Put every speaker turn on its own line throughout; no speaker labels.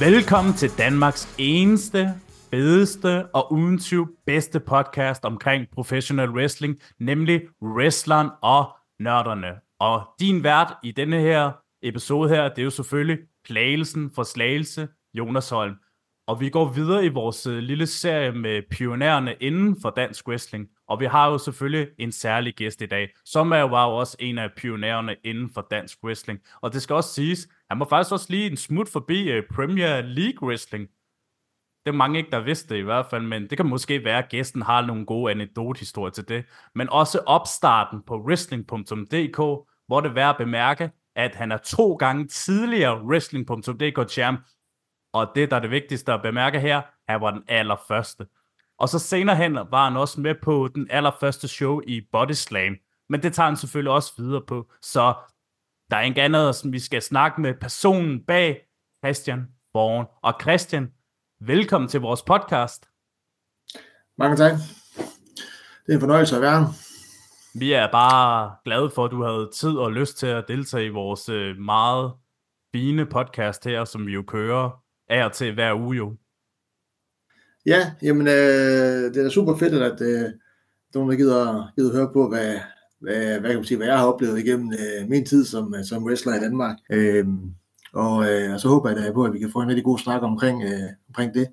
Velkommen til Danmarks eneste, fedeste og uden tvivl bedste podcast omkring professional wrestling, nemlig Wrestleren og Nørderne. Og din vært i denne her episode her, det er jo selvfølgelig Plagelsen for Slagelse, Jonas Holm. Og vi går videre i vores øh, lille serie med pionererne inden for dansk wrestling. Og vi har jo selvfølgelig en særlig gæst i dag, som er jo også en af pionererne inden for dansk wrestling. Og det skal også siges, han må faktisk også lige en smut forbi uh, Premier League Wrestling. Det er mange ikke, der vidste det i hvert fald, men det kan måske være, at gæsten har nogle gode anekdothistorier til det. Men også opstarten på wrestling.dk, hvor det er værd at bemærke, at han er to gange tidligere wrestling.dk champ, og det, der er det vigtigste at bemærke her, han var den allerførste. Og så senere hen var han også med på den allerførste show i Body Slam. Men det tager han selvfølgelig også videre på. Så der er ikke andet, som vi skal snakke med personen bag Christian Borgen. Og Christian, velkommen til vores podcast.
Mange tak. Det er en fornøjelse at være
Vi er bare glade for, at du havde tid og lyst til at deltage i vores øh, meget fine podcast her, som vi jo kører af og til hver uge jo.
Ja, jamen øh, det er super fedt, at øh, nogen der gider, gider høre på, hvad, hvad, hvad, kan man sige, hvad jeg har oplevet igennem øh, min tid som, øh, som wrestler i Danmark. Øh, og, øh, og så håber jeg da på, at vi kan få en rigtig god snak omkring, øh, omkring det.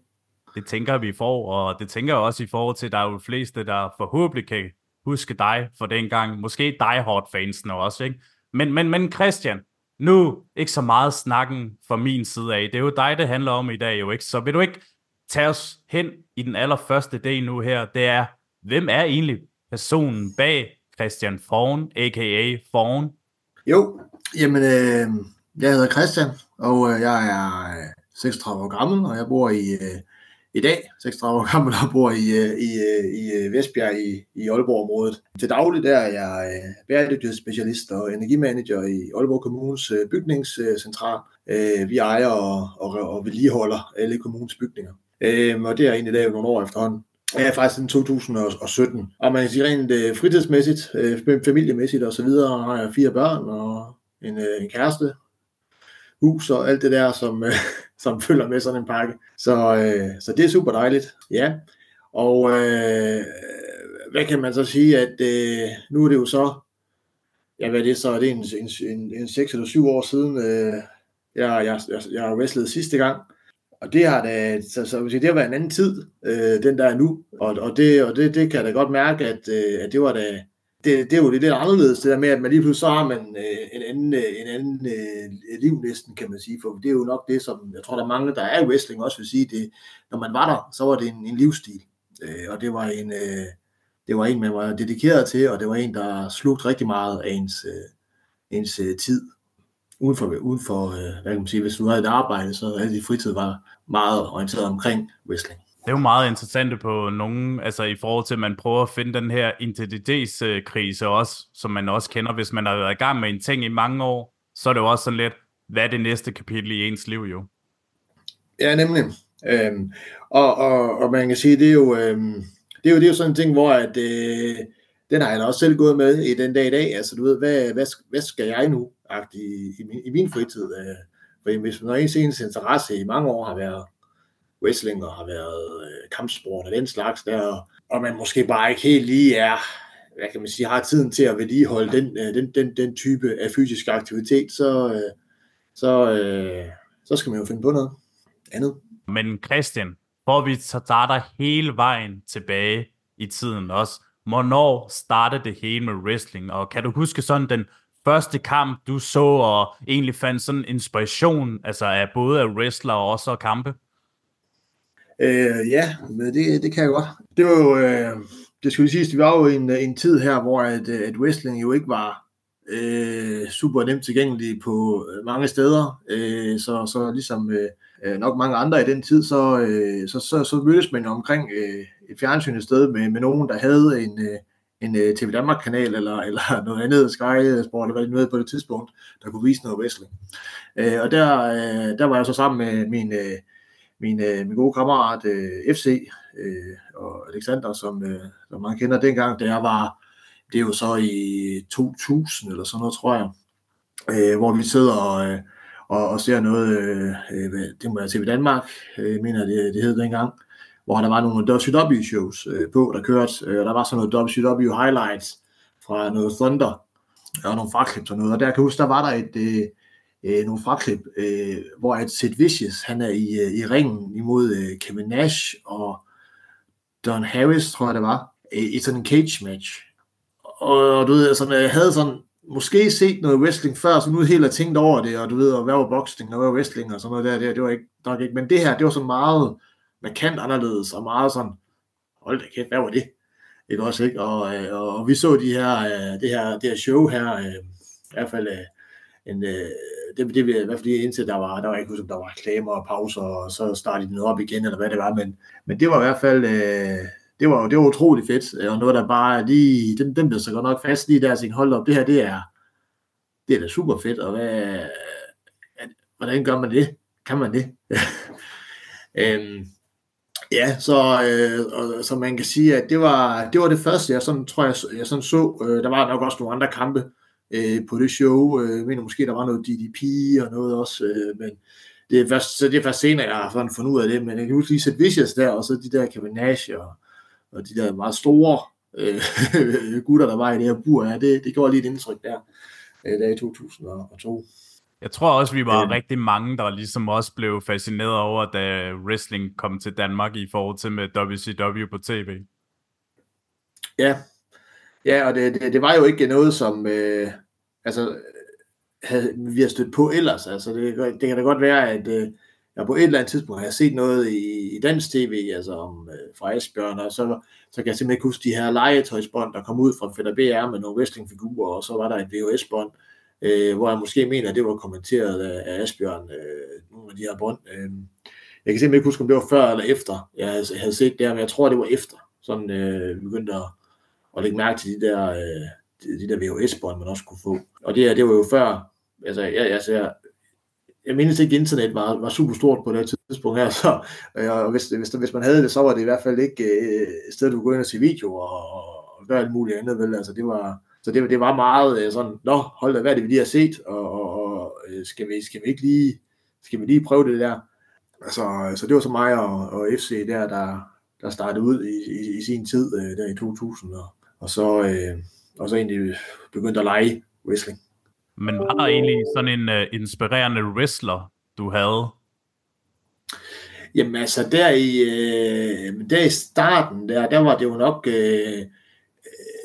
Det tænker vi får, og det tænker jeg også i forhold til, at der er jo fleste, der forhåbentlig kan huske dig for dengang. Måske dig hårdt fansene også, ikke? Men, men, men Christian, nu ikke så meget snakken fra min side af. Det er jo dig, det handler om i dag, jo ikke? Så vil du ikke tage os hen i den allerførste dag nu her? Det er, hvem er egentlig personen bag Christian Forn, a.k.a. Forn?
Jo, jamen, øh, jeg hedder Christian, og øh, jeg er øh, 36 år gammel, og jeg bor i, øh, i dag, 36 år gammel, og bor i, øh, i, øh, i øh, Vestbjerg i, i Aalborg-området. Til daglig der er jeg øh, bæredygtighedsspecialist og energimanager i Aalborg Kommunes bygningscentral. Vi ejer og, og, og vedligeholder alle kommunens bygninger. Øhm, og det er egentlig lavet nogle år efterhånden. Ja, faktisk siden 2017. Og man kan sige rent øh, fritidsmæssigt, øh, familiemæssigt og så videre, har jeg fire børn og en, øh, en kæreste, hus og alt det der, som, som følger med sådan en pakke. Så, øh, så det er super dejligt. Ja, og øh, hvad kan man så sige, at øh, nu er det jo så, ja hvad er det så, er det en, en, en, en 6 eller 7 år siden, øh, jeg, jeg, jeg, jeg har wrestlet sidste gang, og det har da, så, så det har været en anden tid, øh, den der er nu, og, og, det, og det, det kan jeg da godt mærke, at, øh, at det var da, det, det er jo lidt anderledes, det der med, at man lige pludselig så har man øh, en anden, øh, en anden øh, liv næsten, kan man sige, for det er jo nok det, som jeg tror, der er mange, der er i wrestling også vil sige, det, når man var der, så var det en, en livsstil, øh, og det var en, øh, det var en, man var dedikeret til, og det var en, der slugte rigtig meget af ens, øh, ens øh, tid, uden for, uden for øh, hvad kan man sige, hvis du havde et arbejde, så alle de fritid var meget orienteret omkring wrestling
det er jo meget interessant på nogen, altså i forhold til, at man prøver at finde den her identitetskrise også, som man også kender, hvis man har været i gang med en ting i mange år, så er det jo også sådan lidt, hvad er det næste kapitel i ens liv jo?
Ja, nemlig. Øhm, og, og, og man kan sige, det er jo, øhm, det er jo, det er jo sådan en ting, hvor at, øh, den har jeg da også selv gået med i den dag i dag. Altså du ved, hvad, hvad, hvad skal jeg nu i, i, min, i min fritid? Øh, for hvis man har ens, ens interesse i mange år har været wrestling og har været øh, kampsport og den slags der, og man måske bare ikke helt lige er, hvad kan man sige, har tiden til at vedligeholde den, øh, den, den, den type af fysisk aktivitet, så, øh, så, øh, så skal man jo finde på noget andet.
Men Christian, hvor vi starter hele vejen tilbage i tiden også, hvornår startede det hele med wrestling, og kan du huske sådan den første kamp, du så, og egentlig fandt sådan inspiration, altså af både af wrestler og også af kampe?
Øh, ja, det, det kan jeg godt. Det var jo, øh, det skulle sige, det var jo en, en tid her, hvor at, at wrestling jo ikke var øh, super nemt tilgængelig på øh, mange steder. Øh, så, så ligesom øh, øh, nok mange andre i den tid, så, øh, så, så, så mødtes man omkring øh, et fjernsyn et sted med, med nogen, der havde en, øh, en øh, TV Danmark-kanal eller, eller noget andet Sky Sport, eller hvad det nu på det tidspunkt, der kunne vise noget wrestling. Øh, og der, øh, der var jeg så sammen med min, øh, min, øh, min gode kammerat øh, FC øh, og Alexander, som, øh, som man kender dengang, da jeg var, det er jo så i 2000 eller sådan noget, tror jeg, øh, hvor vi sidder og, øh, og, og ser noget, øh, øh det må jeg se i Danmark, øh, mener det, det hed dengang, hvor der var nogle WCW-shows øh, på, der kørte, øh, og der var sådan noget WCW highlights fra noget Thunder, og nogle fraklip og noget, og der kan jeg huske, der var der et, øh, øh, nogle fraklip, øh, hvor at Sid Vicious, han er i, øh, i ringen imod øh, Kevin Nash og Don Harris, tror jeg det var, øh, i sådan en cage match. Og, og du ved, sådan, jeg havde sådan, måske set noget wrestling før, så nu helt har tænkt over det, og du ved, hvad var boxing, og hvad var wrestling, og sådan noget der, det, det var ikke, nok ikke, men det her, det var så meget markant anderledes, og meget sådan, hold da kæft, hvad var det? Ikke også, ikke? Og, øh, og, og vi så de her, øh, det her, det her show her, øh, i hvert fald en, det, det, i hvert fald indtil der var, der var ikke huske, der var reklamer og pauser, og så startede de noget op igen, eller hvad det var, men, men det var i hvert fald, det var, det var utrolig fedt, øh, og noget der bare lige, den, den blev så godt nok fast lige der, så hold op, det her, det er, det er da super fedt, og hvad, hvordan gør man det? Kan man det? øhm, ja, så, øh, og, så man kan sige, at det var det, var det første, jeg sådan, tror jeg, jeg sådan så. Øh, der var nok også nogle andre kampe øh, på det show. Øh, jeg mener måske, der var noget DDP og noget også, øh, men det er først, så det er først senere, jeg har sådan fundet ud af det, men jeg kan huske lige Sid Vicious der, og så de der Kevin Nash og, og de der meget store øh, gutter, der var i det her bur her, det, det gjorde lige et indtryk der, øh, der i 2002.
Jeg tror også, vi var øh. rigtig mange, der ligesom også blev fascineret over, da wrestling kom til Danmark i forhold til med WCW på tv.
Ja, ja og det, det, det var jo ikke noget, som øh, altså, havde, vi har stødt på ellers. Altså, det, det kan da godt være, at øh, jeg på et eller andet tidspunkt har set noget i, i dansk tv, altså om, øh, fra Esbjørn, og så, så kan jeg simpelthen ikke huske de her legetøjsbånd, der kom ud fra Fedder BR med nogle wrestlingfigurer, og så var der et VHS-bånd, øh, hvor jeg måske mener, at det var kommenteret af, af Asbjørn, øh, nogle af de her bånd. Øh, jeg kan simpelthen ikke huske, om det var før eller efter, jeg havde, jeg havde set det, men jeg tror, det var efter, sådan øh, begyndte at, at lægge mærke til de der, øh, de, de der VHS-bånd, man også kunne få. Og det, det var jo før, altså, jeg, altså, jeg, jeg mindes ikke, at internet var, var super stort på det tidspunkt her, så øh, og hvis, hvis, hvis man havde det, så var det i hvert fald ikke øh, et sted, du kunne gå ind og se videoer og, og gøre alt muligt andet, vel? Altså, det var, så det, det var meget øh, sådan, nå, hold da, hvad er det, vi lige har set, og, og, og øh, skal, vi, skal vi ikke lige, skal vi lige prøve det der? Altså, så det var så mig og, og FC der, der, der startede ud i, i, i sin tid, øh, der i 2000, og, og, så, øh, og så egentlig begyndte at lege wrestling.
Men var der egentlig sådan en uh, inspirerende wrestler, du havde?
Jamen altså, der i, øh, der i starten, der, der var det jo nok øh, øh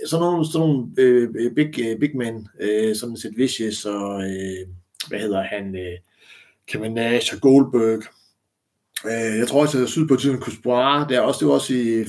sådan nogle, sådan nogle øh, big, øh, big men, øh, som set Vicious og, øh, hvad hedder han, øh, Kevin Nash og Goldberg. Øh, jeg tror også, at syd på tiden Kusbra, der også, det var også i,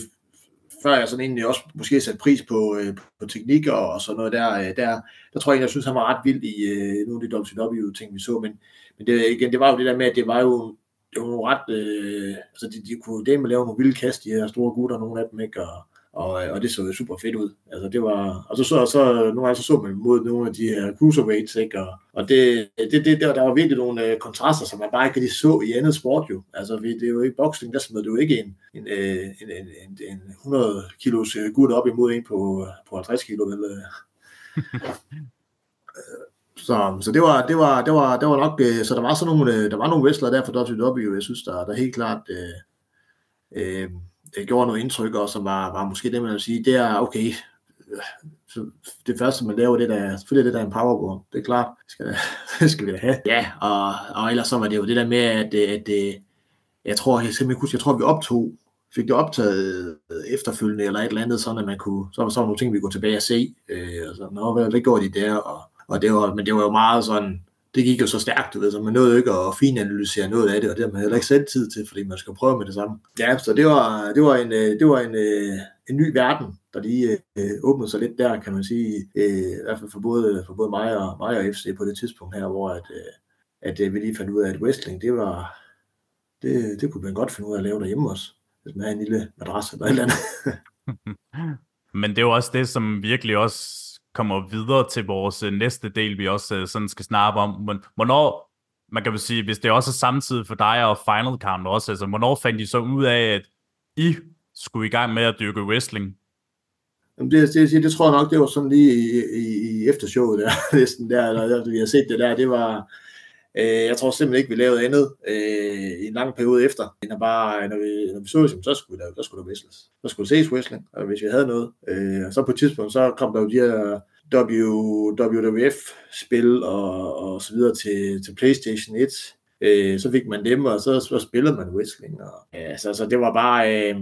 før jeg sådan egentlig også måske satte pris på, øh, på teknikker og sådan noget der, øh, der, der tror jeg, jeg synes, han var ret vild i øh, nogle af de WCW-ting, vi så, men, men det, igen, det var jo det der med, at det var jo, det var jo ret, øh, altså de, de kunne det med lave nogle vilde kast, de her store gutter, nogle af dem, ikke, og, og, og det så jo super fedt ud. Altså det var, og så, så, så nogle gange så, så man mod nogle af de her cruiserweights, ikke? Og, og det, det, det, der, der var virkelig nogle uh, kontraster, som man bare ikke rigtig så i andet sport jo. Altså vi, det er jo ikke boxing, der smed du jo ikke en, en, øh, en, en, en, en 100 kilos uh, gut op imod en på, på 50 kilo, vel? Så, så det var, det var, det var, det var nok, så der var sådan nogle, der var nogle wrestlere der for WCW, jeg synes, der, der helt klart, øh, øh, det gjorde noget indtryk, og som var, var måske det, man vil sige, det er okay, så det første, man laver, det der, selvfølgelig det der er en powerbomb, det er klart, det skal, det skal vi da have. Ja, og, og ellers så var det jo det der med, at, at, at jeg tror, jeg simpelthen huske, jeg tror, vi optog, fik det optaget efterfølgende, eller et eller andet, sådan at man kunne, så var der sådan nogle ting, vi kunne tilbage og se, øh, og så, nå, hvad, hvad gjorde de der, og, og det var, men det var jo meget sådan, det gik jo så stærkt, du ved, så man nåede ikke at finanalysere noget af det, og det har man heller ikke selv tid til, fordi man skal prøve med det samme. Ja, så det var, det var, en, øh, det var en, øh, en ny verden, der lige øh, åbnede sig lidt der, kan man sige, øh, i hvert fald for både, for både mig, og, mig og FC på det tidspunkt her, hvor at, øh, at øh, vi lige fandt ud af, at wrestling, det var, det, det kunne man godt finde ud af at lave derhjemme også, hvis man havde en lille madras eller et eller andet.
Men det er jo også det, som virkelig også kommer videre til vores øh, næste del, vi også øh, sådan skal snakke om. Men hvornår, man kan vel sige, hvis det også er samtidig for dig og Final Count også, altså hvornår fandt I så ud af, at I skulle i gang med at dyrke wrestling?
Jamen det, det, det, det tror jeg nok, det var sådan lige i, i, i eftershowet der, næsten der, eller vi har set det der, det var, Øh, jeg tror simpelthen ikke, vi lavede andet øh, i en lang periode efter, end at bare, når vi, når vi så så skulle, der, der skulle der whistles. Så skulle der ses wrestling, og hvis vi havde noget. Øh, og så på et tidspunkt, så kom der jo de her WWF-spil og, og så videre til, til PlayStation 1. Øh, så fik man dem, og så, så spillede man wrestling. Og, ja, så, så det var bare... Øh,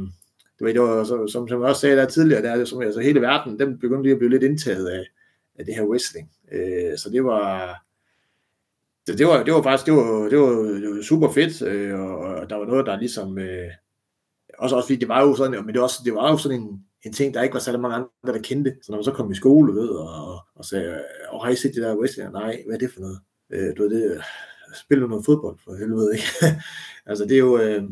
det var, det var så, som, som jeg også sagde der tidligere, der, som, altså hele verden, den begyndte lige at blive lidt indtaget af, af det her wrestling. Øh, så det var, det, det, var, det var faktisk det var, det var, det var super fedt, øh, og, der var noget, der ligesom, øh, også, også fordi det var jo sådan, men det var, også, det var jo sådan en, en ting, der ikke var særlig mange andre, der kendte. Så når man så kom i skole, ved, og, og sagde, og har I set det der wrestling? Nej, hvad er det for noget? Øh, du ved, det, spiller noget fodbold, for helvede, ikke? altså, det er jo, øh,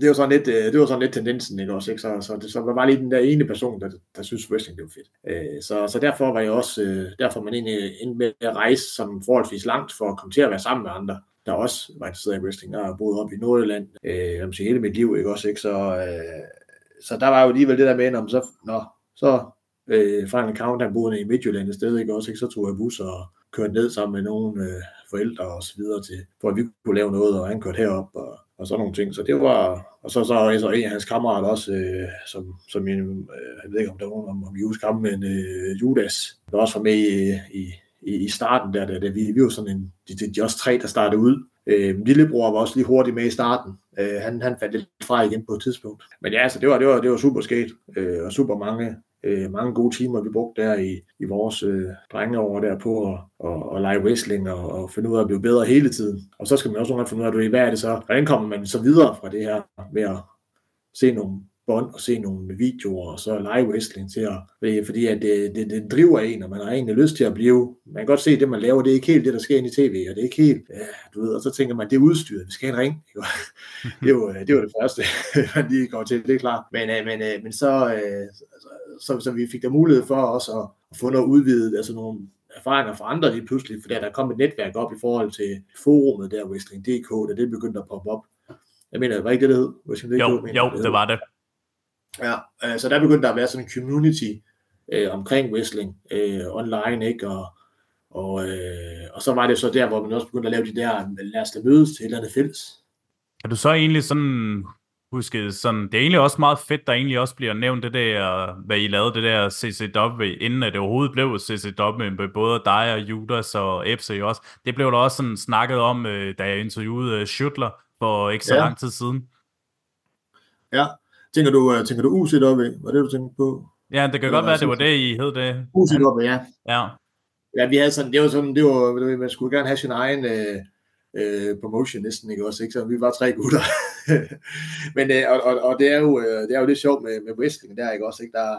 det var sådan lidt, øh, det var sådan lidt tendensen, ikke også, ikke? Så, så, det, så var bare lige den der ene person, der, der synes wrestling, det var fedt. Øh, så, så derfor var jeg også, øh, derfor man egentlig endte med at rejse som forholdsvis langt for at komme til at være sammen med andre, der også var interesseret i wrestling. Jeg har boet op i Nordjylland, øh, sige, hele mit liv, ikke også, ikke? Så, øh, så der var jo alligevel det der med, om så, nå, så øh, fra en account, han boede i Midtjylland et sted, ikke også, ikke? Så tog jeg bus og kørte ned sammen med nogle øh, forældre og så videre til, for at vi kunne lave noget, og han kørte herop og og sådan nogle ting. Så det var, og så, så, så en af hans kammerater også, øh, som, som jeg, øh, jeg ved ikke om der var nogen om, om Judas ham, men øh, Judas, der også var med øh, i, i, i starten der, der, der vi, vi var sådan en, de, de, de også tre, der startede ud. Øh, lillebror var også lige hurtigt med i starten. Øh, han, han faldt lidt fra igen på et tidspunkt. Men ja, altså, det var, det var, det var super skate, øh, og super mange øh, mange gode timer, vi brugte der i, i vores øh, drengeår der på at, og, og lege wrestling og, og finde ud af at blive bedre hele tiden. Og så skal man også nogle gange finde ud af, hvad er det så, hvordan kommer man så videre fra det her med at se nogle bånd og se nogle videoer og så live wrestling til at, fordi at det, det, det driver en, og man har egentlig lyst til at blive, man kan godt se, at det man laver, det er ikke helt det, der sker ind i tv, og det er ikke helt, ja, du ved, og så tænker man, det er udstyret, vi skal have en ring, det var, øh, det var det første, man lige går til, det er klart, men, øh, men, øh, men så, altså, så, så vi fik der mulighed for også at, at få noget udvidet, altså nogle erfaringer fra andre lige pludselig, for der kom et netværk op i forhold til forumet der, Wrestling.dk, da det begyndte at poppe op. Jeg mener, var ikke det, det hed?
Wrestling.dk, jo, mener, jo det, det var det.
Ja, øh, så der begyndte der at være sådan en community øh, omkring wrestling øh, online, ikke? Og, og, øh, og så var det så der, hvor man også begyndte at lave de der, lad os da mødes til et eller andet fælles.
Er du så egentlig sådan husket sådan, det er egentlig også meget fedt, der egentlig også bliver nævnt det der, hvad I lavede det der CCW, inden at det overhovedet blev CCW med både dig og Judas og FC også. Det blev der også sådan snakket om, øh, da jeg interviewede øh, Schüttler for ikke så ja. lang tid siden.
Ja, Tænker du, uh, tænker du UCW? Var det, du tænkte på?
Ja, det kan Eller godt være, det var det, I hed det.
UCW, ja.
Ja.
Ja, vi havde sådan, det var sådan, det var, man skulle gerne have sin egen uh, uh, promotion næsten, ikke også, ikke? Så vi var tre gutter. Men, øh, og, og, og, det er jo, øh, det er jo lidt sjovt med, med wrestling der, ikke også, ikke? Der,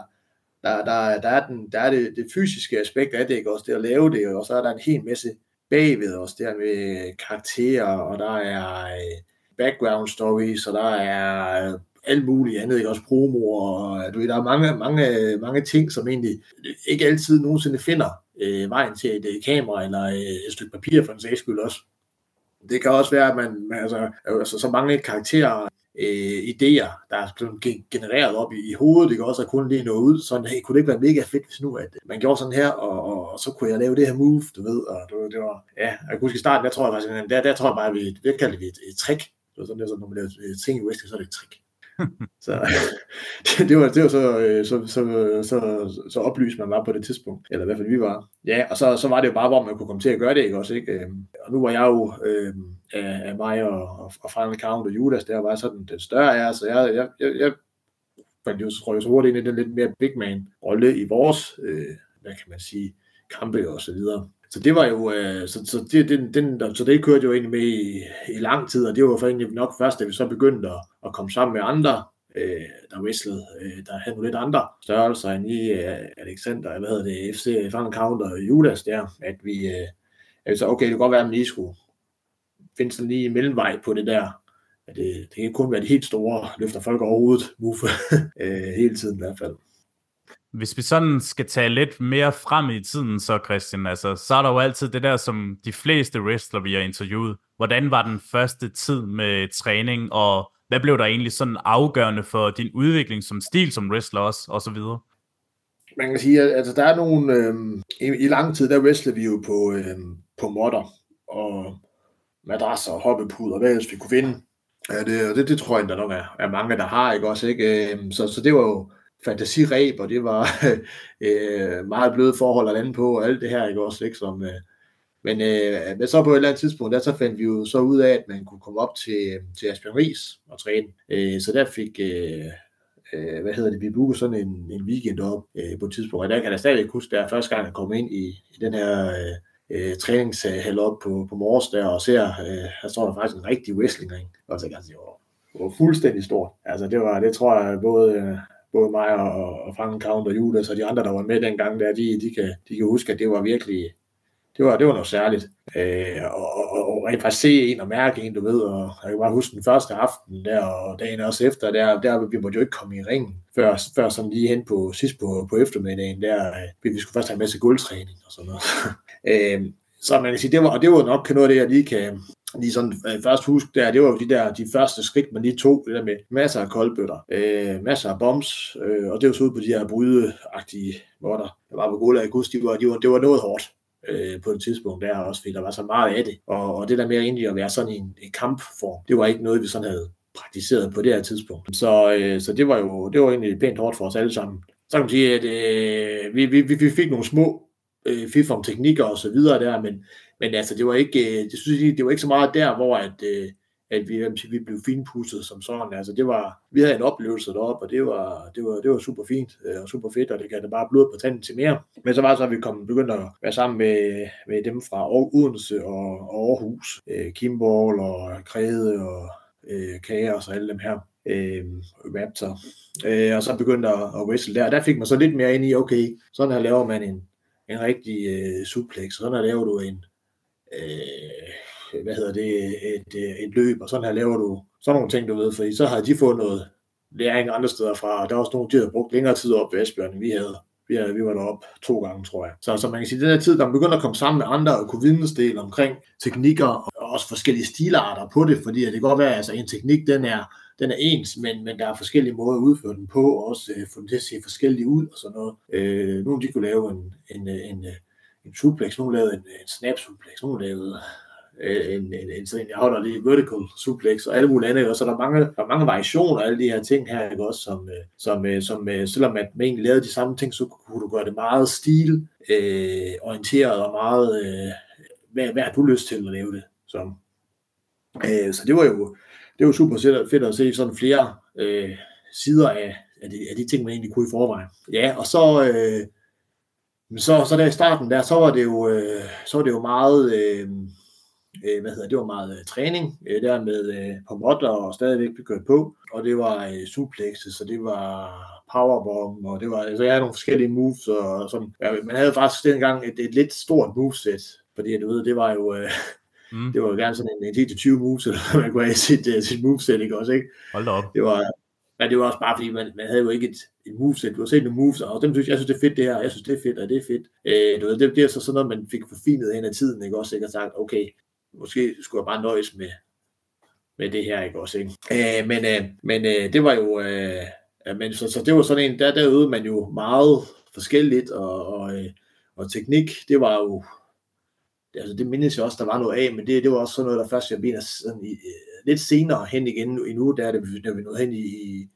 der, der, der er, den, der er det, det fysiske aspekt af det, ikke også, det at lave det, og så er der en hel masse bagved også, der med karakterer, og der er øh, background stories, og der er alt muligt andet, ikke? også promo, og du ved, der er mange, mange, mange ting, som egentlig ikke altid nogensinde finder øh, vejen til et øh, kamera eller øh, et stykke papir for en sags skyld også. Det kan også være, at man, altså, altså så mange karakterer, øh, idéer, der er blevet genereret op i, i hovedet, det kan også kun lige nå ud, sådan, hey, kunne det ikke være mega fedt, hvis nu, at man gjorde sådan her, og, og, og så kunne jeg lave det her move, du ved, og det, det var, ja, jeg kunne huske i starten, der tror jeg faktisk, der, der tror jeg bare, at vi, det kaldte vi et, et trick, det var sådan, det, så, når man lavede øh, ting i wrestling, så er det et trick så det, var, det var så, øh, så, så, så, så oplyst man var på det tidspunkt, eller i hvert fald vi var. Ja, og så, så var det jo bare, hvor man kunne komme til at gøre det, ikke også, ikke? Øhm, og nu var jeg jo øh, af, af mig og, og Final Count og Judas, der var sådan den større af så jeg, jeg, jeg, jeg fandt jo så, så hurtigt ind i den lidt mere big man rolle i vores, øh, hvad kan man sige, kampe og så videre. Så det var jo, øh, så, så, det, den, den, så det kørte jo egentlig med i, i lang tid, og det var for egentlig nok først, da vi så begyndte at, at komme sammen med andre, øh, der wrestlede, øh, der havde nogle lidt andre størrelser end i øh, Alexander, hvad hedder det, FC, Fan Counter og Judas der, at vi, øh, at så okay, det kan godt være, at man lige skulle finde sådan lige en mellemvej på det der, at det, det kan kun være de helt store, løfter folk overhovedet, move, øh, hele tiden i hvert fald.
Hvis vi sådan skal tage lidt mere frem i tiden, så Christian, altså, så er der jo altid det der, som de fleste wrestler, vi har interviewet. Hvordan var den første tid med træning, og hvad blev der egentlig sådan afgørende for din udvikling som stil som wrestler også, og så videre?
Man kan sige, at altså, der er nogle, øh, i, i lang tid, der wrestlede vi jo på, øh, på modder, og madrasser og hoppepuder, hvad ellers vi kunne finde. Ja, det, det, det tror jeg, der nok er, er mange, der har, ikke også, ikke? Øhm, så, så det var jo fantasiræb, og det var øh, meget bløde forhold at lande på, og alt det her, ikke også, ikke? Som, øh, men, øh, men så på et eller andet tidspunkt, der så fandt vi jo så ud af, at man kunne komme op til, til Asbjørn Ries og træne. Øh, så der fik, øh, øh, hvad hedder det, vi bookede sådan en, en weekend op øh, på et tidspunkt, og der kan jeg stadig huske, der første gang jeg kom ind i, i den her øh, øh, træningshal op på, på Mors der, og ser, øh, her står der faktisk en rigtig wrestlingring. Og så kan jeg sige, det var fuldstændig stort. Altså det var, det tror jeg, både, øh, både mig og, og Frank Count og Judas og de andre, der var med dengang der, de, de, kan, de kan huske, at det var virkelig, det var, det var noget særligt. Øh, og, og, og rent faktisk se en og mærke en, du ved, og jeg kan bare huske den første aften der, og dagen også efter, der, der vi måtte jo ikke komme i ringen, før, før sådan lige hen på sidst på, på eftermiddagen, der øh, vi skulle først have en masse guldtræning og sådan noget. øh, så man kan sige, det var, og det var nok noget af det, jeg lige kan, lige sådan øh, først huske der, det var jo de der, de første skridt, man lige tog, det der med masser af koldbøtter, øh, masser af bombs, øh, og det var så ud på de her brydeagtige måtter, der var på Gola i august, de var, de var, det var noget hårdt øh, på et tidspunkt der også, fordi der var så meget af det. Og, og det der med egentlig at være sådan en, en kampform, det var ikke noget, vi sådan havde praktiseret på det her tidspunkt. Så, øh, så det var jo det var egentlig pænt hårdt for os alle sammen. Så kan man sige, at øh, vi, vi, vi fik nogle små øh, fif om teknikker og så videre der, men, men altså, det var ikke, øh, det, synes jeg, det var ikke så meget der, hvor at, øh, at vi, vi blev finpudset som sådan. Altså, det var, vi havde en oplevelse deroppe, og det var, det var, det var super fint øh, og super fedt, og det gav det bare blod på tanden til mere. Men så var det så, at vi kom, begyndte at være sammen med, med dem fra Odense og, og Aarhus, øh, Kimball og Krede og øh, Kaos og alle dem her øh, Raptor. Øh, og så begyndte at, at wrestle der. Og der fik man så lidt mere ind i, okay, sådan her laver man en, en rigtig øh, suplex, sådan her laver du en, øh, hvad hedder det, et, et, et løb, og sådan her laver du sådan nogle ting, du ved, fordi så har de fået noget læring andre steder fra, og der var også nogle, de havde brugt længere tid op ved Esbjørn, end vi havde. Vi, havde, vi var deroppe to gange, tror jeg. Så, så man kan sige, at den her tid, der begynder at komme sammen med andre og kunne vidnesdele omkring teknikker og også forskellige stilarter på det, fordi det kan godt være, at altså, en teknik, den er, den er ens, men, men der er forskellige måder at udføre den på, og også øh, få den til at se forskellige ud og sådan noget. Øh, nogle de kunne lave en, en, øh, en, øh, en, en suplex, nogle lavede en, en snap suplex, nogle lavede en, en, en, en, sådan, jeg holder lige vertical suplex og alle mulige andre, og så der er mange, der er mange variationer af alle de her ting her, ikke også, som, som, som selvom at man egentlig lavede de samme ting, så kunne du gøre det meget stil øh, orienteret og meget, øh, hvad, hvad har du lyst til at lave det som? Øh, så det var jo, det var super fedt at se sådan flere øh, sider af, af, de, af de ting, man egentlig kunne i forvejen. Ja, og så, øh, så, så der i starten der, så var det jo, øh, så var det jo meget, øh, øh, hvad hedder det, var meget øh, træning, øh, der med øh, på måtter og stadigvæk blev kørt på, og det var øh, suplexes, så det var powerbomb, og det var, altså jeg havde nogle forskellige moves, og sådan, ja, man havde faktisk dengang et, et lidt stort moveset, fordi du ved, det var jo, øh, Mm. Det var jo gerne sådan en, en 10-20 moves, eller man kunne have sit, uh, sit moveset, ikke også, ikke?
Hold op.
Det var, men det var også bare fordi, man, man havde jo ikke et, et moveset. Du har set nogle moves, og dem synes jeg synes, det er fedt det her, jeg synes, det er fedt, og det er fedt. Øh, du ved, det, det er så sådan noget, man fik forfinet hen ad tiden, ikke også, ikke? Og sagt, okay, måske skulle jeg bare nøjes med, med det her, ikke også, ikke? Øh, men øh, men øh, det var jo, øh, men så, så det var sådan en, der, der øvede man jo meget forskelligt, og, og, øh, og teknik, det var jo, altså det mindes jeg også, der var noget af, men det, det var også sådan noget, der først jeg mener sådan i, øh, lidt senere hen igen endnu, der er det, når vi nåede hen i,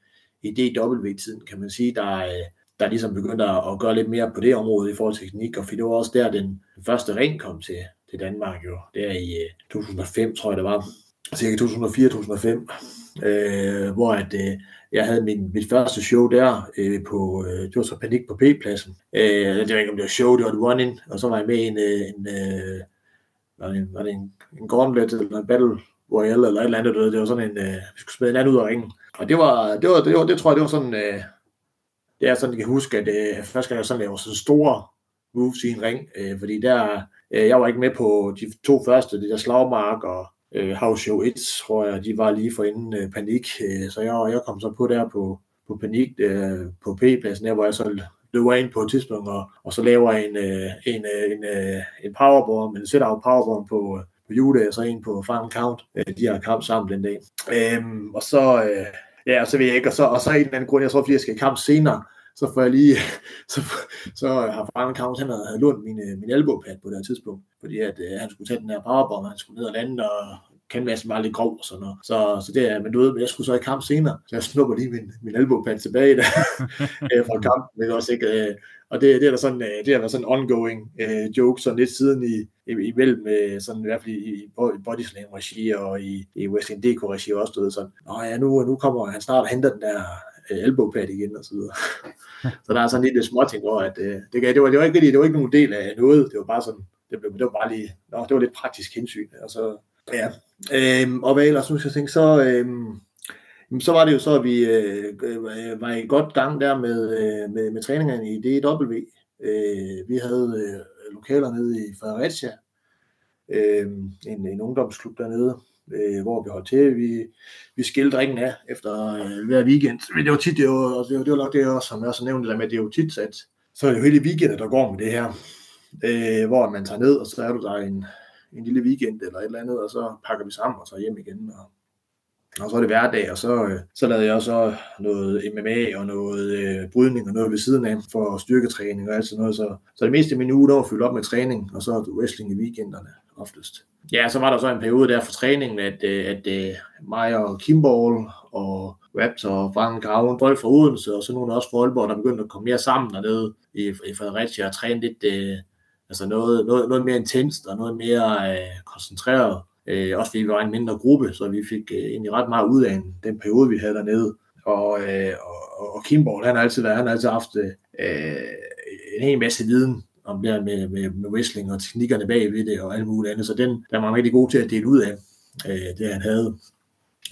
i DW-tiden, kan man sige, der, øh, der ligesom begyndte at gøre lidt mere på det område i forhold til teknik, og for det var også der, den første ring kom til, til Danmark jo, der i øh, 2005, tror jeg det var, cirka 2004-2005, øh, hvor at, øh, jeg havde min, mit første show der øh, på, øh, det var så Panik på P-pladsen. Øh, det var ikke, om det var show, det var et run-in, og så var jeg med i en, øh, en, øh, var det en, var det en, en gauntlet eller en battle royale eller et eller andet, det var sådan en, øh, vi skulle spille en anden ud af ringen. Og det var, det var, det var, det tror jeg, det var sådan, øh, det er sådan, jeg kan huske, at øh, første gang jeg sådan lavede sådan store moves i en ring, øh, fordi der, øh, jeg var ikke med på de to første, det der slagmark og øh, House Show 1, tror jeg, de var lige for inden øh, panik, øh, så jeg, jeg kom så på der på, på panik øh, på P-pladsen, der hvor jeg så løber ind på et tidspunkt, og, og så laver en, øh, en, øh, en, øh, en powerbomb, en set-out powerbomb på, øh, på Jude, og så en på Farm Count. Øh, de har kamp sammen den dag. Øh, og så, øh, ja, og så ved jeg ikke, og så, og så en eller anden grund, jeg tror, fordi jeg skal kamp senere, så får jeg lige, så, så har Frank Count, han havde, havde lånt min, min elbow pad på det her tidspunkt, fordi at, uh, han skulle tage den her powerbomb, han skulle ned og lande, og canvasen var lidt grov og sådan noget. Så, så det er, men du ved, jeg skulle så i kamp senere, så jeg snupper lige min, min elbowpad tilbage der, øh, fra kampen, ikke også, ikke? Øh, og det, det er der sådan, øh, det er sådan en ongoing uh, joke, sådan lidt siden i, i, imellem, sådan i hvert fald i, i bodyslam regi og i, i Wrestling DK regi også, du ved, sådan, Nå ja, nu, nu kommer han snart og henter den der Øh, elbowpad igen og så videre. så der er sådan lidt småting over, at øh, det, det, var, det, var ikke, det var ikke nogen del af noget, det var bare sådan, det, blev, det var bare lige, nå, det var lidt praktisk hensyn, og så, ja, øhm, og hvad ellers nu skal jeg tænke, så, øhm, så var det jo så, at vi øh, øh, var i godt gang der med, øh, med, med træningerne i DW. Øh, vi havde øh, lokaler nede i Fredericia, øh, en, en ungdomsklub dernede, øh, hvor vi holdt til. Vi, vi skilte ringen af efter øh, hver weekend. Men det var tit, det var, altså, det var, det var nok det også, som jeg også nævnte det der med, det er jo tit, at så er det jo hele weekenden, der går med det her. Øh, hvor man tager ned, og så er du der en, en lille weekend eller et eller andet, og så pakker vi sammen og tager hjem igen. Og, og så er det hverdag, og så, øh, så lavede jeg også noget MMA og noget øh, brydning og noget ved siden af for styrketræning og alt sådan noget. Så, så det meste af min uge, der var fyldt op med træning, og så wrestling i weekenderne oftest. Ja, så var der så en periode der for træningen, at, øh, at, at mig og Kimball og Raptor og Frank Graven, folk fra Odense og så nogle også fra Aalborg, der begyndte at komme mere sammen dernede i, i Fredericia og træne lidt, øh, Altså noget, noget, noget mere intenst og noget mere øh, koncentreret. Øh, også fordi vi var en mindre gruppe, så vi fik øh, egentlig ret meget ud af den periode, vi havde dernede. Og, øh, og, og Kimball, han har altid, været, han har altid haft øh, øh en hel masse viden om der med, med, med wrestling og teknikkerne bagved det og alt muligt andet. Så den der var han rigtig god til at dele ud af, øh, det han havde.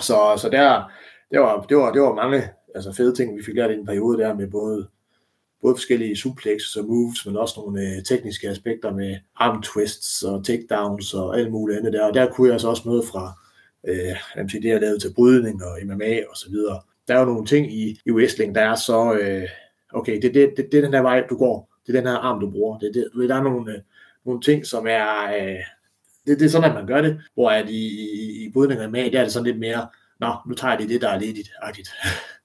Så, så der, det var, det var, det var mange altså fede ting, vi fik lært i en periode der med både både forskellige suplexes og moves, men også nogle øh, tekniske aspekter med arm twists og takedowns og alt muligt andet der. Og der kunne jeg så også noget fra øh, MCD jeg lavede til brydning og MMA og så videre. Der er jo nogle ting i, i wrestling, der er så, øh, okay, det, det, det, det er den her vej, du går. Det er den her arm, du bruger. Det, det, der er nogle, øh, nogle ting, som er, øh, det, det er sådan, at man gør det. Hvor at i, i, i brydning og der er det sådan lidt mere, nå, nu tager jeg det, det der er ledigt.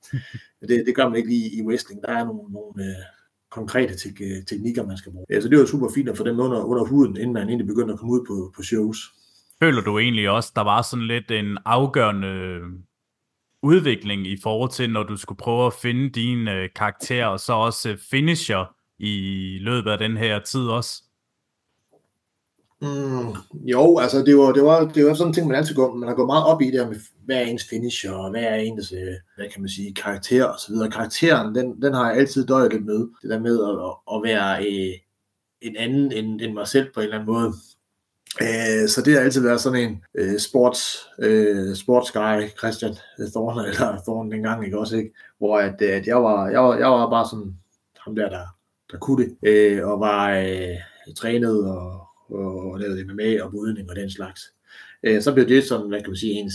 det, det gør man ikke lige i wrestling. Der er nogle, nogle øh, konkrete te- øh, teknikker, man skal bruge. Ja, så det var super fint at få dem under, under huden, inden man egentlig begynder at komme ud på, på shows.
Føler du egentlig også, der var sådan lidt en afgørende øh, udvikling i forhold til, når du skulle prøve at finde dine øh, karakterer, og så også øh, finisher i løbet af den her tid også?
Mm, jo, altså det var, det var, det var sådan en ting, man altid går, man har gået meget op i det med, hvad er ens finisher, og hvad er ens, øh, hvad kan man sige, karakter og så videre. Karakteren, den, den har jeg altid døjet lidt med, det der med at, at være øh, en anden end, end mig selv på en eller anden måde. Øh, så det har altid været sådan en øh, sports, øh, sports guy, Christian Thorne, eller Thorne dengang, ikke også, ikke? Hvor at, øh, at jeg, var, jeg, var, jeg var bare sådan ham der, der, der kunne det, øh, og var øh, trænet og og lavede MMA og brydning og den slags. Øh, så blev det sådan, hvad kan man sige, ens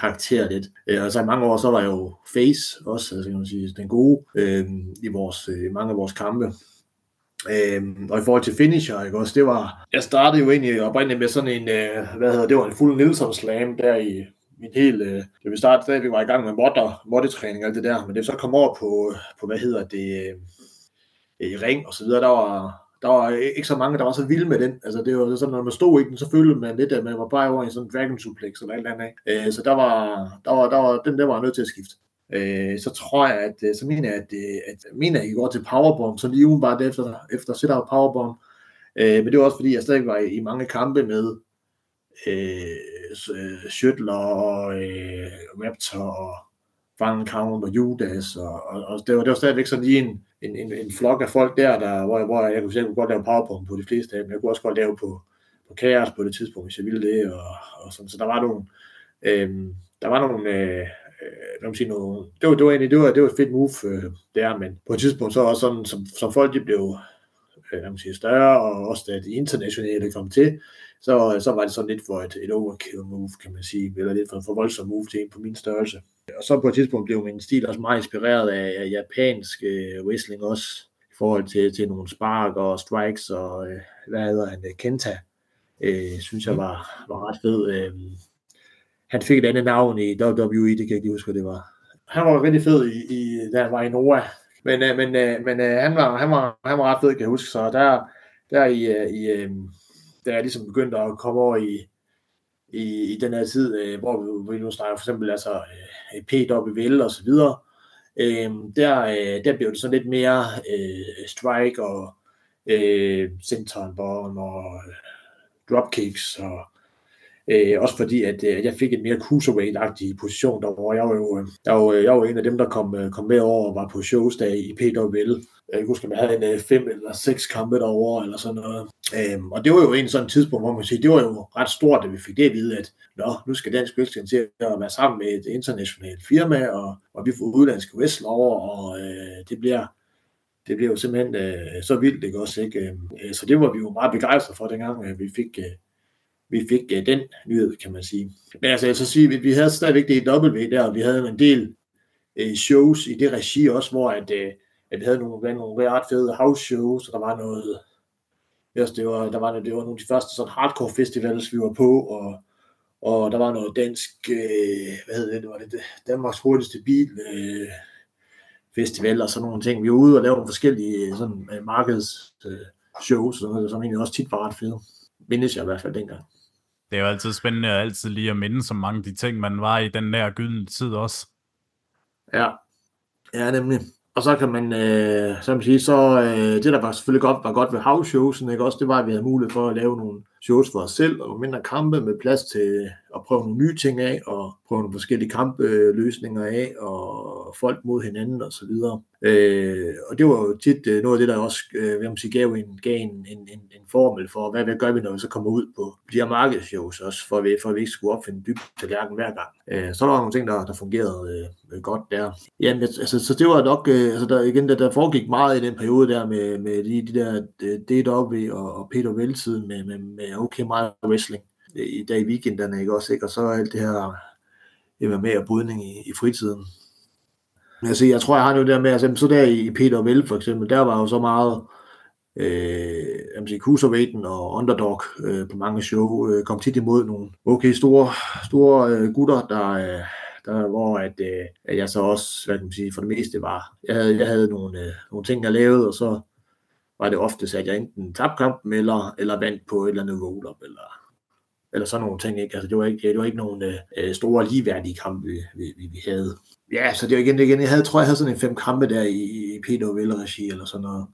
karakter lidt. Øh, og så i mange år, så var jeg jo face også, altså kan man sige, den gode øh, i vores, øh, mange af vores kampe. Øh, og i forhold til finisher, ikke også, det var, jeg startede jo egentlig oprindeligt med sådan en, øh, hvad hedder det, var en fuld Nilsson slam der i min helt, øh, det vi startede, da vi var i gang med modder, moddetræning og alt det der, men det så kom over på, på hvad hedder det, øh, Øh, i ring og så videre, der var, der var ikke så mange, der var så vilde med den. Altså, det var sådan, når man stod i den, så følte man lidt, at man var bare over i sådan en Dragon Suplex eller et eller andet. Øh, så der var, der var, der var, den der var nødt til at skifte. Øh, så tror jeg, at øh, så mener jeg, at, øh, at, mener jeg, at I går til Powerbomb, så lige bare efter, efter sit-out Powerbomb. Øh, men det var også, fordi jeg stadig var i, i mange kampe med øh, Shuttler og øh, Raptor og Van Count og Judas, og, og, og det, var, det var stadigvæk sådan lige en, en, en, en flok af folk der, der hvor, hvor jeg, kunne, jeg kunne godt lave powerpoint på de fleste af dem. Jeg kunne også godt lave på, på kaos på det tidspunkt, hvis jeg ville det. Og, og sådan. Så der var nogle, øh, der var nogle, øh, øh, hvad man siger, nogle det, var, det, var egentlig, det, var, det var et fedt move øh, der, men på et tidspunkt så også sådan, som, som folk de blev øh, sige, større, og også da de internationale kom til, så, så var det sådan lidt for et, et overkill move, kan man sige, eller lidt for, for voldsom move til en på min størrelse. Og så på et tidspunkt blev min stil også meget inspireret af, af japansk øh, wrestling også, i forhold til, til nogle spark og strikes og, øh, hvad hedder han, øh, Kenta, øh, synes jeg var, var ret fed. Øh, han fik et andet navn i WWE, det kan jeg ikke huske, hvad det var. Han var rigtig fed, i, i, da han var i Noah, Men, øh, men, øh, men øh, han, var, han, var, han var ret fed, kan jeg huske. Så der, der i, øh, i øh, der er ligesom begyndt at komme over i, i, i den her tid, øh, hvor vi, vi nu snakker for eksempel altså øh, PWL og så videre, øh, der, øh, der blev det sådan lidt mere øh, strike og øh, centerbånd og øh, dropkicks og Øh, også fordi, at øh, jeg fik en mere cruiserweight-agtig position derovre. Jeg var jo, øh, jeg var, øh, jeg var en af dem, der kom, øh, kom med over og var på shows der i PWL. Jeg kan huske, at man havde en øh, fem eller seks kampe derovre, eller sådan noget. Øhm, og det var jo en sådan tidspunkt, hvor man siger, det var jo ret stort, at vi fik det at vide, at Nå, nu skal Dansk Wrestling til at være sammen med et internationalt firma, og, og vi får udlandske wrestler over, og øh, det bliver det bliver jo simpelthen øh, så vildt, ikke også, ikke? Øhm, øh, så det var vi jo meget begejstrede for, dengang øh, vi fik, øh, vi fik uh, den nyhed, kan man sige. Men altså, jeg så sige, vi, vi havde stadigvæk det W der, og vi havde en del uh, shows i det regi også, hvor at, uh, at vi havde nogle, nogle ret fede house shows, og der var noget, yes, det var, der var, det var nogle af de første sådan hardcore festivals, vi var på, og, og der var noget dansk, uh, hvad hedder det, det var det, Danmarks hurtigste bil, uh, festival og sådan nogle ting. Vi var ude og lave nogle forskellige sådan, markeds uh, shows, som egentlig også tit var ret fede. Mindes jeg i hvert fald dengang
det er jo altid spændende at altid lige at minde så mange af de ting, man var i den der gyldne tid også.
Ja, ja nemlig. Og så kan man, øh, som man sige, så øh, det der var selvfølgelig godt, var godt ved house showsen, ikke? også det var, at vi havde mulighed for at lave nogle shows for os selv, og mindre kampe med plads til at prøve nogle nye ting af, og prøve nogle forskellige kampløsninger øh, af, og folk mod hinanden og så videre. Øh, og det var jo tit øh, noget af det, der også øh, hvad man siger, gav, en, gav en, en, en, en formel for, hvad, hvad gør vi, når vi så kommer ud på de her markedsshows også, for at vi, for at vi ikke skulle opfinde dybt tallerken hver gang. Øh, så der var nogle ting, der, der fungerede øh, godt der. Jamen, altså, så det var nok, øh, altså der, igen, der, der foregik meget i den periode der med, med de, de der øh, DW og, og Peter Vel-tiden med, med, med okay meget wrestling øh, i dag i weekenderne, ikke også, ikke? Og så alt det her med og brydning i, i fritiden. Altså, jeg tror, jeg har det der med, altså, så der i Peter Vel for eksempel, der var jo så meget, øh, sige, cruiserweighten og underdog øh, på mange show, øh, kom tit imod nogle okay store, store øh, gutter, der, øh, der, hvor at, øh, at jeg så også, hvad kan man sige, for det meste var, jeg havde, jeg havde nogle, øh, nogle ting, jeg lavede, og så var det ofte, at jeg enten tabte kampen, eller, eller vandt på et eller andet roll-up, eller, eller sådan nogle ting. Ikke? Altså, det, var ikke, det var ikke nogen øh, store ligeværdige kampe, vi, vi, vi havde. Ja, så det var igen, det igen. Jeg havde, tror, jeg havde sådan en fem kampe der i, i Peter regi eller sådan noget,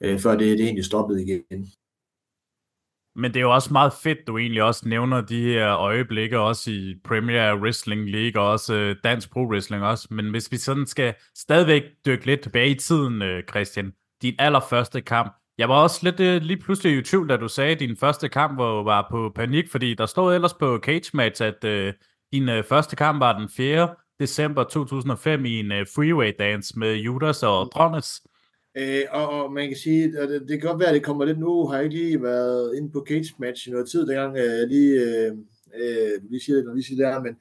øh, før det, det egentlig stoppede igen.
Men det er jo også meget fedt, du egentlig også nævner de her øjeblikke, også i Premier Wrestling League, og også øh, Dansk Pro Wrestling også. Men hvis vi sådan skal stadigvæk dykke lidt tilbage i tiden, øh, Christian, din allerførste kamp, jeg var også lidt uh, lige pludselig i tvivl, da du sagde, at din første kamp var, var på panik, fordi der stod ellers på Cage Match, at uh, din uh, første kamp var den 4. december 2005 i en uh, freeway dance med Judas og Drones.
Øh, og, og man kan sige, at det, det kan godt være, at det kommer lidt nu, har jeg ikke lige været inde på Cage Match i noget tid, dengang uh, lige, uh, uh, lige siger det, når vi siger det her, men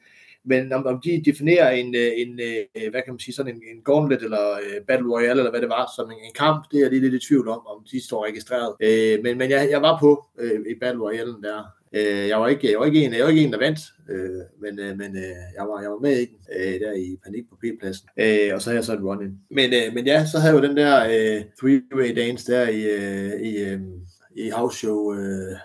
men om, om de definerer en, øh, en, øh, hvad kan man sige, sådan en, en gauntlet eller øh, battle royale, eller hvad det var, som en, en kamp, det er jeg lige lidt i tvivl om, om de står registreret. Øh, men men jeg, jeg var på øh, i battle royale der. Øh, jeg, var ikke, jeg, var ikke en, jeg var ikke en, der vandt, øh, men, øh, men øh, jeg, var, jeg var med i den, øh, der i panik på P-pladsen. Øh, og så havde jeg så et run-in. Men, øh, men ja, så havde jeg jo den der øh, three-way dance der i, øh, i, øh, i house show, øh,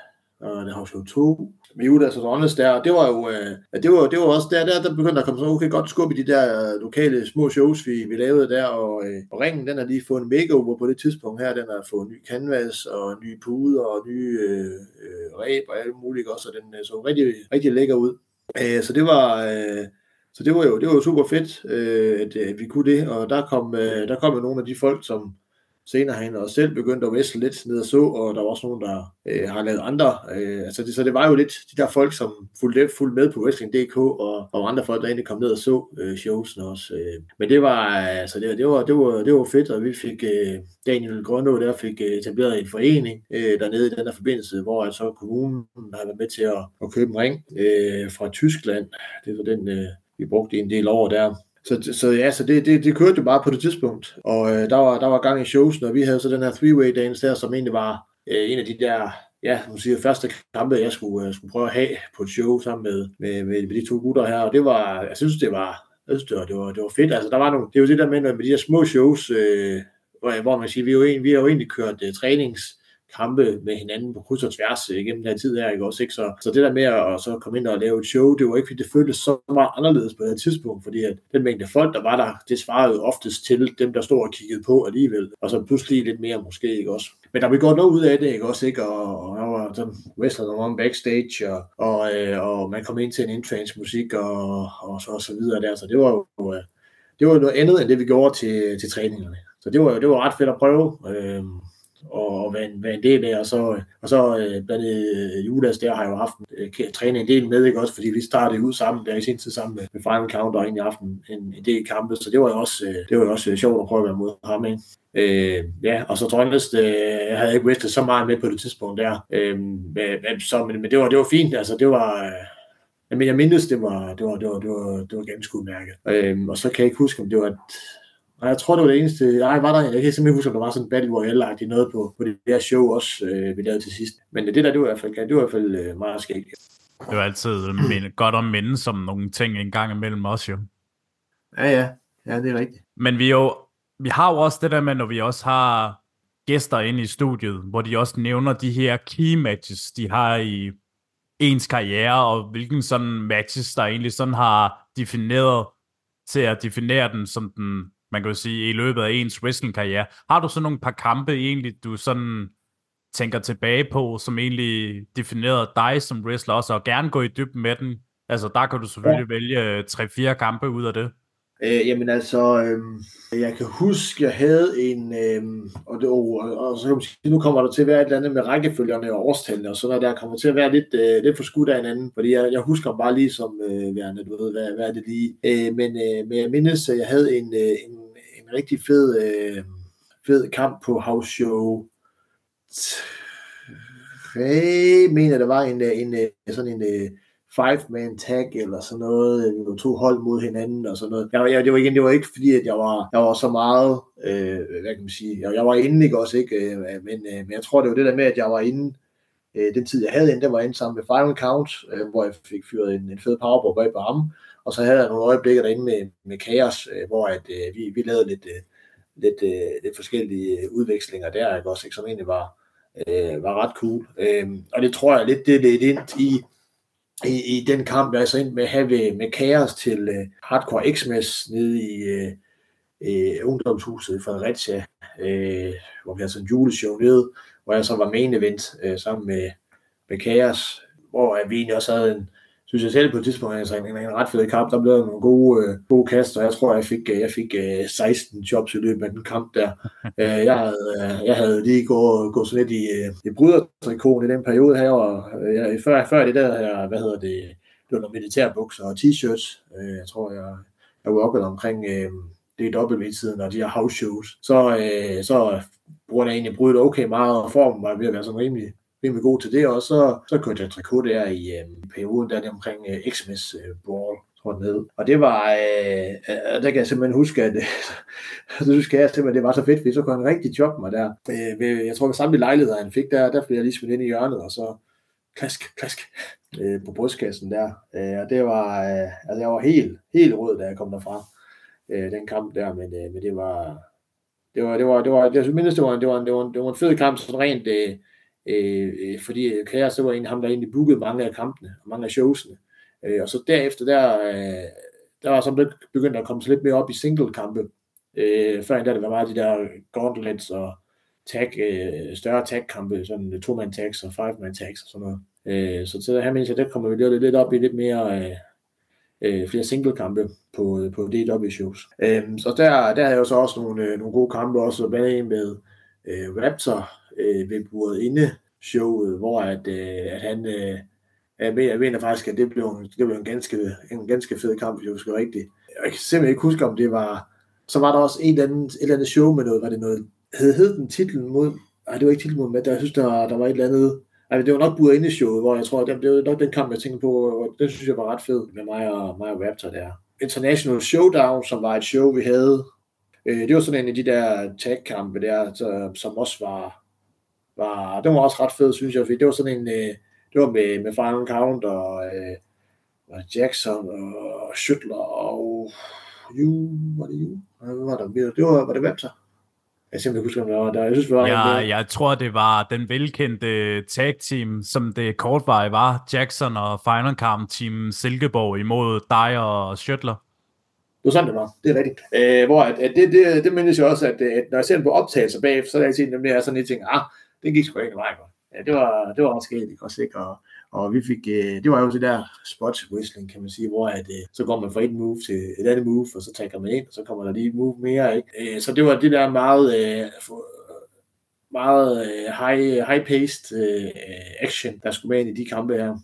og det house show 2, med Judas altså og Ronnes der, og det var jo, øh, det var, det var også der, der, der begyndte at komme så okay godt skub i de der øh, lokale små shows, vi, vi lavede der, og, øh, og ringen, den har lige fået en makeover på det tidspunkt her, den har fået ny canvas, og nye puder, og nye øh, øh, ræb, og alt muligt også, og den øh, så rigtig, rigtig lækker ud. Øh, så det var... Øh, så det var jo, det var jo super fedt, øh, at, at vi kunne det, og der kom, øh, der kom jo nogle af de folk, som, senere har han også selv begyndt at væsle lidt ned og så, og der var også nogen, der øh, har lavet andre. Øh, altså det, så det var jo lidt de der folk, som fulgte, fulgte med på Wrestling.dk, og, og andre folk, der egentlig kom ned og så øh, showsene også. Øh. Men det var, altså det, det, var, det, var, det var fedt, og vi fik, øh, Daniel Grønå der fik øh, etableret en forening øh, dernede i den der forbindelse, hvor altså kommunen har været med til at, at købe en ring øh, fra Tyskland. Det var den, øh, vi brugte en del over der. Så, så ja, så det, det, det kørte jo bare på det tidspunkt. Og øh, der, var, der var gang i shows, når vi havde så den her three-way dance der, som egentlig var øh, en af de der, ja, man siger, første kampe, jeg skulle, øh, skulle prøve at have på et show sammen med, med, med, med de to gutter her. Og det var, jeg synes, det var, Jeg synes, det var, det var, det var fedt. Altså, der var nogle, det er jo det der med, med de her små shows, øh, hvor, hvor man siger, vi, er jo, vi har jo egentlig kørt øh, trænings, kampe med hinanden på kryds og tværs øh, gennem den her tid her, ikke også? Ikke? Så, så det der med at så komme ind og lave et show, det var ikke, fordi det føltes så meget anderledes på det tidspunkt, fordi at den mængde folk, der var der, det svarede oftest til dem, der stod og kiggede på alligevel, og så pludselig lidt mere måske, ikke også? Men der blev godt noget ud af det, ikke også, ikke? Og, og der var sådan wrestler, der var backstage, og, og, øh, og man kom ind til en entrance musik, og, og, så, og så videre der, så det var jo, øh, det var noget andet, end det vi gjorde til, til træningerne. Så det var, det var ret fedt at prøve. Øh, og være en, være en del af, og så, og så øh, blandt andet øh, Judas der har jeg jo haft øh, trænet en del med, ikke også, fordi vi startede ud sammen der i sin tid sammen med, med Final Count ind i aften en, en, del kampe, så det var jo også, øh, det var jo også øh, sjovt at prøve at være mod ham, ikke? Øh, ja, og så Trøndest øh, jeg havde ikke wrestlet så meget med på det tidspunkt der, øh, men, så, men, men det, var, det var fint, altså det var, øh, men jeg mindes, det var, det var, det var, det var, det var ganske udmærket. Øh, og så kan jeg ikke huske, om det var et, og jeg tror, det var det eneste... Nej, var der, jeg kan simpelthen huske, om der var sådan en Battle Royale-agtigt noget på, på det der show også, øh, vi lavede til sidst. Men det der, det var i hvert fald, det var i hvert fald øh, meget skægt.
Det var altid minde, godt at minde som nogle ting en gang imellem os jo.
Ja, ja. Ja, det er rigtigt.
Men vi, jo, vi har jo også det der med, når vi også har gæster inde i studiet, hvor de også nævner de her key matches, de har i ens karriere, og hvilken sådan matches, der egentlig sådan har defineret til at definere den som den man kan jo sige, i løbet af ens wrestling-karriere. Har du så nogle par kampe egentlig, du sådan tænker tilbage på, som egentlig definerede dig som wrestler også, og gerne gå i dybden med den? Altså, der kan du selvfølgelig ja. vælge 3-4 kampe ud af det.
Øh, jamen altså, øh, jeg kan huske, jeg havde en, øh, og, det, og, og så kan man sige, nu kommer der til at være et eller andet med rækkefølgerne og årstallene, og så noget, der kommer til at være lidt, øh, lidt forskudt af hinanden, fordi jeg, jeg husker bare lige som øh, værende, du ved, hvad, hvad er det lige. Øh, men, øh, men jeg mindes, at jeg havde en, øh, en, en rigtig fed, øh, fed kamp på House Show 3, mener der var en, øh, en, en sådan en, øh, five-man tag eller sådan noget. Øh, vi var to hold mod hinanden og sådan noget. Jeg, jeg, det, var igen, det var ikke fordi, at jeg var, jeg var så meget, øh, hvad kan man sige, jeg, jeg var inde, ikke også, ikke? Øh, men, øh, men jeg tror, det var det der med, at jeg var inde, øh, den tid, jeg havde inde, der var inde sammen med Final Count, øh, hvor jeg fik fyret en, en fed powerbomb bag på ham. Og så havde jeg nogle øjeblikke derinde med, med Chaos, øh, hvor at, øh, vi, vi lavede lidt, øh, lidt, øh, lidt forskellige øh, udvekslinger der, ikke også, ikke, som egentlig var, øh, var ret cool. Øh, og det tror jeg lidt, det lidt ind i, i, i den kamp, jeg så ind med at have med Kaos til uh, Hardcore Xmas nede i uh, uh, ungdomshuset i Fredericia, uh, hvor vi havde sådan en juleshow nede, hvor jeg så var main event uh, sammen med, med Kaos, hvor vi egentlig også havde en, synes jeg selv på et tidspunkt, altså en, en ret fed kamp, der blev nogle gode, uh, gode kast, og jeg tror, jeg fik, jeg fik uh, 16 jobs i løbet af den kamp der. Uh, jeg, havde, uh, jeg havde lige gået, gået sådan lidt i, uh, i brydertrikonen i den periode her, og jeg, før, før det der her, hvad hedder det, det var nogle militærbukser og t-shirts. Uh, jeg tror, jeg, jeg walkede omkring uh, DW-tiden og de her house shows. Så, uh, så bruger jeg egentlig brydet okay meget, og formen var ved at være sådan rimelig rimelig god til det, og så, så kørte jeg trikot der i øh, perioden, der, det omkring øh, Xmas øh, Brawl, tror jeg ned. Og det var, øh, øh, der kan jeg simpelthen huske, at så husker jeg simpelthen, det var så fedt, fordi så kunne han rigtig jobbe mig der. Øh, jeg tror, at samtlige lejligheder, han fik der, der blev jeg lige smidt ind i hjørnet, og så klask, klask, øh, på brystkassen der. Øh, og det var, øh, altså jeg var helt, helt rød, da jeg kom derfra, øh, den kamp der, men, øh, men det var, det var, det var, det var, jeg mindes, det var, det var, det var, det var en fed kamp, sådan rent, øh, Øh, øh, fordi øh, Kaos, så var en ham, der egentlig bookede mange af kampene, og mange af showsene. Øh, og så derefter, der, øh, der var så begyndt at komme så lidt mere op i single-kampe. Øh, før endda, der var meget de der gauntlets og tag, øh, større tag-kampe, sådan øh, to-man tags og five-man tags og sådan noget. Øh, så til her mener jeg, der kommer vi lidt, lidt op i lidt mere øh, øh, flere single-kampe på, på DW-shows. Øh, så der, der er jo så også nogle, øh, nogle gode kampe, også bag med øh, Raptor, øh, ved buret inde showet, hvor at, øh, at han, øh, jeg, mener, jeg mener faktisk, at det blev en, det blev en, ganske, en ganske fed kamp, hvis jeg husker rigtigt. Jeg kan simpelthen ikke huske, om det var, så var der også en eller anden, et eller andet show med noget, var det noget, hed, hed den titlen mod, nej, det var ikke titlen mod, men der, jeg synes, der, der var et eller andet, Altså, det var nok buret inde showet, hvor jeg tror, det, det var nok den kamp, jeg tænkte på, og den synes jeg var ret fed med mig og, mig og Raptor der. International Showdown, som var et show, vi havde, øh, det var sådan en af de der tag-kampe der, så, som også var, var, det var også ret fed, synes jeg, fordi det var sådan en, øh, det var med, med Final Count og, øh, og Jackson og Schüttler og ju, var det ju? Hvad var der? Det var, var det Vaptor? Jeg simpelthen husker, om der var der. Jeg synes, vi var
ja, jeg tror, det var den velkendte tag team, som det kortvarige var. Jackson og Final Camp Team Silkeborg imod dig og Schøtler.
Det var sådan, det var. Det er rigtigt. Øh, hvor at, at det, det, det mindes jeg også, at, at når jeg ser på optagelser bagefter, så er det altid nemlig sådan, at jeg tænker, ah, det gik sgu ikke vej godt. Ja, det var, det var også sket, ikke også, ikke? Og, og vi fik, øh, det var jo det der spot wrestling, kan man sige, hvor at, øh, så går man fra et move til et andet move, og så tager man ind, og så kommer der lige et move mere, ikke? Øh, så det var det der meget, øh, meget øh, high, high-paced øh, action, der skulle med ind i de kampe her.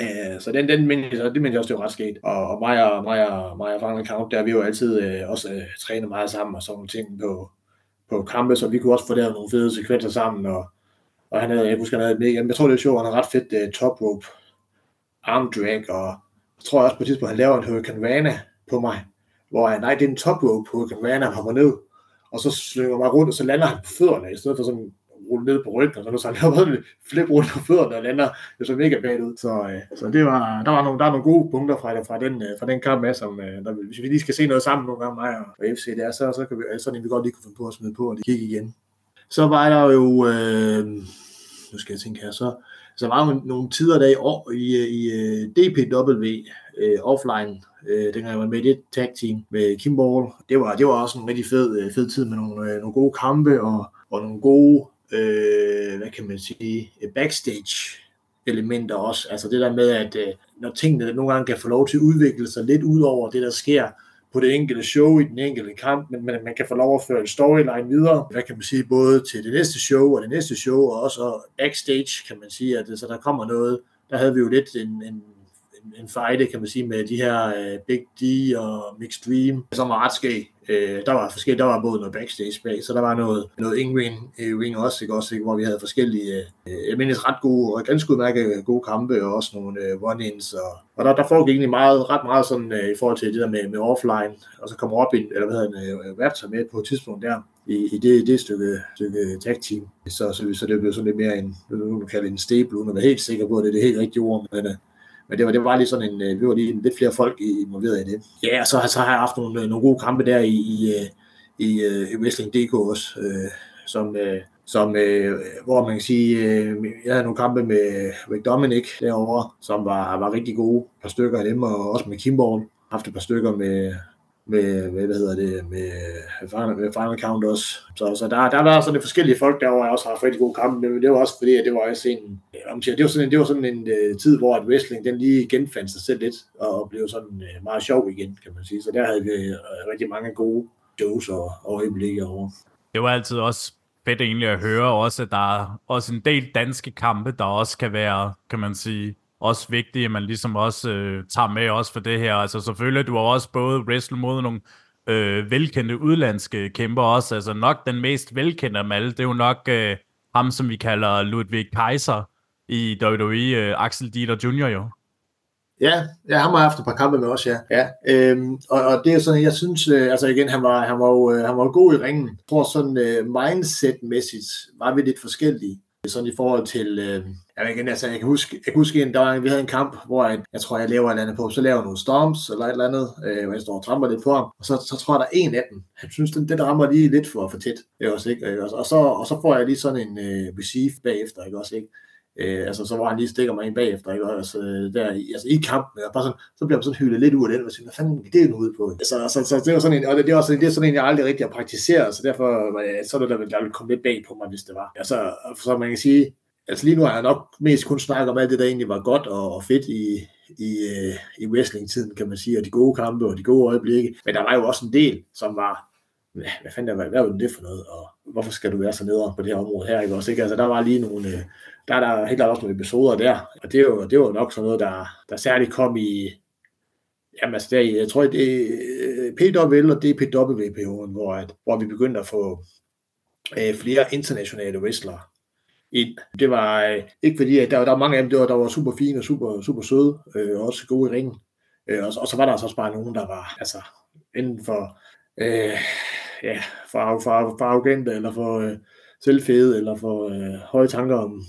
Øh, så den, den jeg, det mener jeg også, det var ret sket. Og, og mig og, mig og, mig og Frank Count, der vi jo altid øh, også øh, trænet meget sammen og sådan nogle ting på, på kampe, så vi kunne også få der nogle fede sekvenser sammen, og og han havde, jeg husker, han havde mega, jeg tror det er sjovt, han har ret fedt uh, top rope arm drag, og jeg tror også på et tidspunkt, han laver en Hurricane Rana på mig, hvor han, nej, det er en top rope på Hurricane Rana, han hopper ned, og så slynger mig rundt, og så lander han på fødderne, i stedet for sådan rulle ned på ryggen, og så, så han flip rundt på fødderne og lander det så mega bagud. Så, øh, så det var, der var nogle, der er nogle gode punkter fra, fra, den, øh, fra den kamp med, som øh, der, hvis vi lige skal se noget sammen nogle gange, mig og FC, det er, så, så kan vi, sådan vi godt lige kunne finde på at smide på, og det kigge igen. Så var der jo, øh, nu skal jeg tænke her, så, så var der nogle tider der i, år, i, øh, i øh, DPW øh, offline, øh, dengang jeg var med i det tag team med Kimball. Det var, det var også en rigtig fed, fed tid med nogle, øh, nogle gode kampe og, og nogle gode, øh, hvad kan man sige, øh, backstage elementer også. Altså det der med, at øh, når tingene nogle gange kan få lov til at udvikle sig lidt ud over det, der sker på det enkelte show i den enkelte kamp, men man, man kan få lov at føre en storyline videre, hvad kan man sige, både til det næste show og det næste show, og også backstage, kan man sige, at øh, så der kommer noget, der havde vi jo lidt en, en en fight, kan man sige, med de her uh, Big D og Mixed Dream, som var ret skæg. Øh, der var forskellige, der var både noget backstage bag, så der var noget, noget in-ring øh, ring også, ikke? også ikke? hvor vi havde forskellige, øh, øh jeg mindes ret gode, og ganske udmærket øh, gode kampe, og også nogle øh, one-ins, og, og der, der foregik egentlig meget, ret meget sådan øh, i forhold til det der med, med offline, og så kommer op i, eller hvad hedder det, øh, øh, Raptor med på et tidspunkt der, i, i det, det stykke, stykke tag team. Så, så, så det blev sådan lidt mere en, nu kan kalde en stable, uden at være helt sikker på, at det er det helt rigtige ord, men, men det var, det var lige sådan en, øh, vi var lige lidt flere folk involveret i det. Ja, og så, så har jeg haft nogle, øh, nogle gode kampe der i, i, øh, i, i Wrestling.dk også, øh, som, øh, som, øh, hvor man kan sige, øh, jeg havde nogle kampe med Rick Dominic derovre, som var, var rigtig gode, et par stykker af dem, og også med Kimball, haft et par stykker med, med, med hvad hedder det, med Final, med final Count også. Så, så der, der var sådan lidt forskellige folk derovre, jeg også har haft rigtig gode kampe, men det var også fordi, at det var også en, øh, det var sådan en, det var sådan en uh, tid, hvor at wrestling den lige genfandt sig selv lidt, og blev sådan uh, meget sjov igen, kan man sige. Så der havde vi uh, rigtig mange gode doser og, og øjeblikke over.
Det var altid også fedt egentlig at høre også, at der er også en del danske kampe, der også kan være, kan man sige, også vigtige, at man ligesom også øh, tager med også for det her. Altså selvfølgelig, du har også både wrestle mod nogle øh, velkendte udlandske kæmper også. Altså nok den mest velkendte af dem alle, det er jo nok øh, ham, som vi kalder Ludwig Kaiser i WWE, øh, Axel Dieter Jr. jo.
Ja, ja, han har haft et par kampe med os, ja. ja øhm, og, og, det er sådan, jeg synes, øh, altså igen, han var, han var jo øh, han var god i ringen. Jeg tror sådan øh, mindset-mæssigt var vi lidt forskellige. Sådan i forhold til, øh, jeg, igen, altså, jeg kan huske, jeg kan huske en, der var, vi havde en kamp, hvor jeg, jeg tror, jeg laver et eller andet på, så laver jeg nogle storms eller et eller andet, øh, hvor jeg står og tramper lidt på ham, og så, så tror jeg, der er en af dem, han synes, den, den rammer lige lidt for, for tæt, ikke også, ikke? Og, og, så, og så får jeg lige sådan en øh, receive bagefter, ikke også, ikke? Øh, altså, så hvor han lige stikker mig ind bagefter, ikke? Og, Altså, der, altså, i kampen, og bare sådan, så bliver man sådan hyldet lidt ud af den, og siger, hvad fanden er det nu ud på? Altså, altså, så, det var sådan en, og det, det, er også, det er sådan en, jeg aldrig rigtig har praktiseret, så derfor øh, så er det der, der ville komme lidt bag på mig, hvis det var. Altså, så man kan sige, altså lige nu har jeg nok mest kun snakket om alt det, der egentlig var godt og, og fedt i, i, uh, i wrestling-tiden, kan man sige, og de gode kampe og de gode øjeblikke. Men der var jo også en del, som var, hvad, hvad fanden er, hvad er det for noget, og hvorfor skal du være så nede på det her område her, ikke også? Ikke? Altså, der var lige nogle, uh, der er der helt klart også nogle episoder der, og det er jo, det var nok sådan noget, der, der særligt kom i, jamen altså, der, jeg tror, det øh, er PWL og DPW-perioden, hvor, at, hvor vi begyndte at få øh, flere internationale wrestlere ind. Det var øh, ikke fordi, at der, der var mange af dem, der var, der var super fine og super, super søde, øh, også gode i ringen. Øh, og, og, så var der altså også bare nogen, der var altså, inden for, øh, ja, for, for, for arrogante, eller for øh, selvfede, eller for øh, høje tanker om,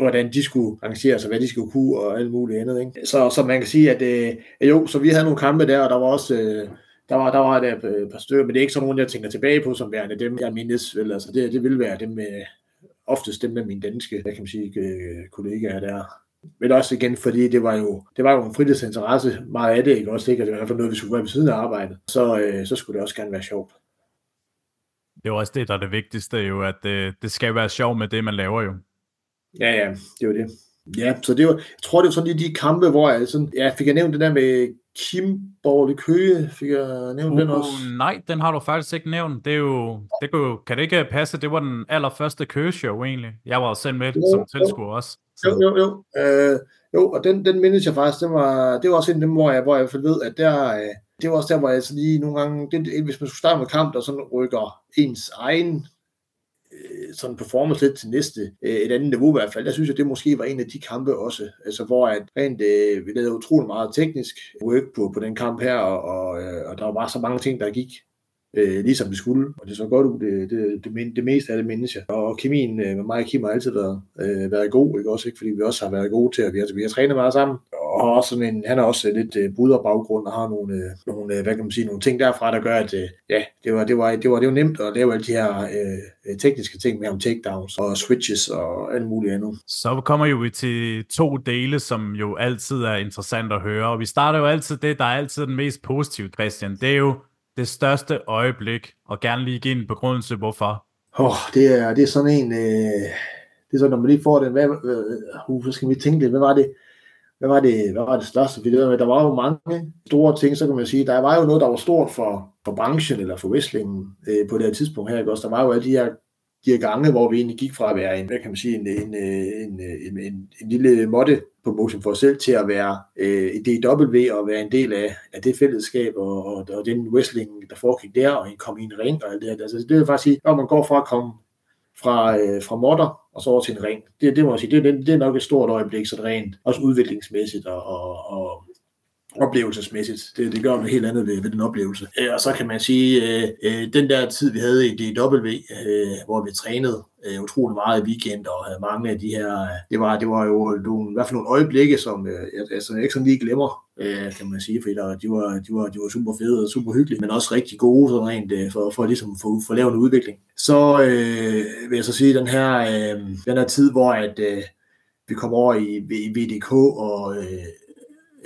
hvordan de skulle arrangere sig, hvad de skulle kunne og alt muligt andet. Ikke? Så, så man kan sige, at øh, jo, så vi havde nogle kampe der, og der var også... Øh, der var, der var et øh, par stykker, men det er ikke sådan nogen, jeg tænker tilbage på, som værende dem, jeg mindes. Vel, altså det, det vil være dem øh, oftest dem med mine danske, hvad kan man sige, øh, kollegaer der. Men også igen, fordi det var jo, det var jo en fritidsinteresse, meget af det, ikke også ikke, Og det var i hvert fald noget, vi skulle være ved siden af arbejdet. Så, øh, så skulle det også gerne være sjovt.
Det er jo også det, der er det vigtigste jo, at det, det skal være sjovt med det, man laver jo.
Ja, ja, det var det. Ja, så det var, jeg tror, det var sådan i de kampe, hvor jeg sådan, ja, fik jeg nævnt det der med Kim Borle Køge, fik jeg nævnt uh, den også?
Nej, den har du faktisk ikke nævnt. Det er jo, det kunne, kan det ikke passe, det var den allerførste Køge-show egentlig. Jeg var selv med jo, som tilskuer også.
Så. Jo, jo, jo. Øh, jo, og den, den mindes jeg faktisk, det var, det var også en af dem, hvor jeg, hvor jeg ved, at der, øh, det var også der, hvor jeg så lige nogle gange, det, hvis man skulle starte med kamp, der sådan rykker ens egen Øh, sådan performance lidt til næste, øh, et andet niveau i hvert fald. Jeg synes, at det måske var en af de kampe også, altså hvor at rent, øh, vi lavede utrolig meget teknisk work på, på den kamp her, og, og, øh, og der var så mange ting, der gik øh, ligesom det skulle. Og det så godt ud, det, det, det, det meste af det mindes jeg. Og kemien øh, med mig og Kim har altid været, øh, været god, ikke? Også ikke, fordi vi også har været gode til, at vi har, vi har trænet meget sammen. Og har også sådan en, han har også lidt øh, baggrund og har nogle, øh, nogle, øh, hvad kan man sige, nogle ting derfra, der gør, at øh, ja, det var, det, var, det, var, det var nemt at lave alle de her øh, tekniske ting med om takedowns og switches og alt muligt andet.
Så kommer jo vi til to dele, som jo altid er interessant at høre. Og vi starter jo altid det, der er altid den mest positive, Christian. Det er jo det største øjeblik, og gerne lige give en begrundelse, hvorfor?
Oh, det, er, det er sådan en, øh, det er sådan, når man lige får den, hvad, uh, så skal vi tænke lidt, hvad var det, hvad var det, hvad var det største? Fordi der var jo mange store ting, så kan man sige, der var jo noget, der var stort for, for branchen eller for wrestlingen øh, på det her tidspunkt her, ikke også? Der var jo alle de her de her gange, hvor vi egentlig gik fra at være en, hvad kan man sige, en, en, en, en, en, en lille måtte på Motion for os selv til at være øh, i DW og være en del af, af det fællesskab og, og, og den wrestling, der foregik der, og komme i en ring og alt det her. Altså, det vil faktisk sige, når man går fra at komme fra, øh, fra modder og så over til en ring, det, det må jeg sige, det, det, det er nok et stort øjeblik, så rent, også udviklingsmæssigt og, og, og oplevelsesmæssigt. Det, det gør noget helt andet ved, ved den oplevelse. Øh, og så kan man sige, øh, øh, den der tid, vi havde i DW, øh, hvor vi trænede øh, utrolig meget i weekend og havde mange af de her, øh, det var, det var jo nogle, i hvert fald nogle øjeblikke, som øh, jeg, altså, jeg ikke sådan lige glemmer, øh, kan man sige, fordi der, de, var, de, var, de var super fede og super hyggelige, men også rigtig gode sådan rent, øh, for, for ligesom få, for lavet en udvikling. Så øh, vil jeg så sige, den her, øh, den her tid, hvor at, øh, vi kommer over i, i VDK, og øh,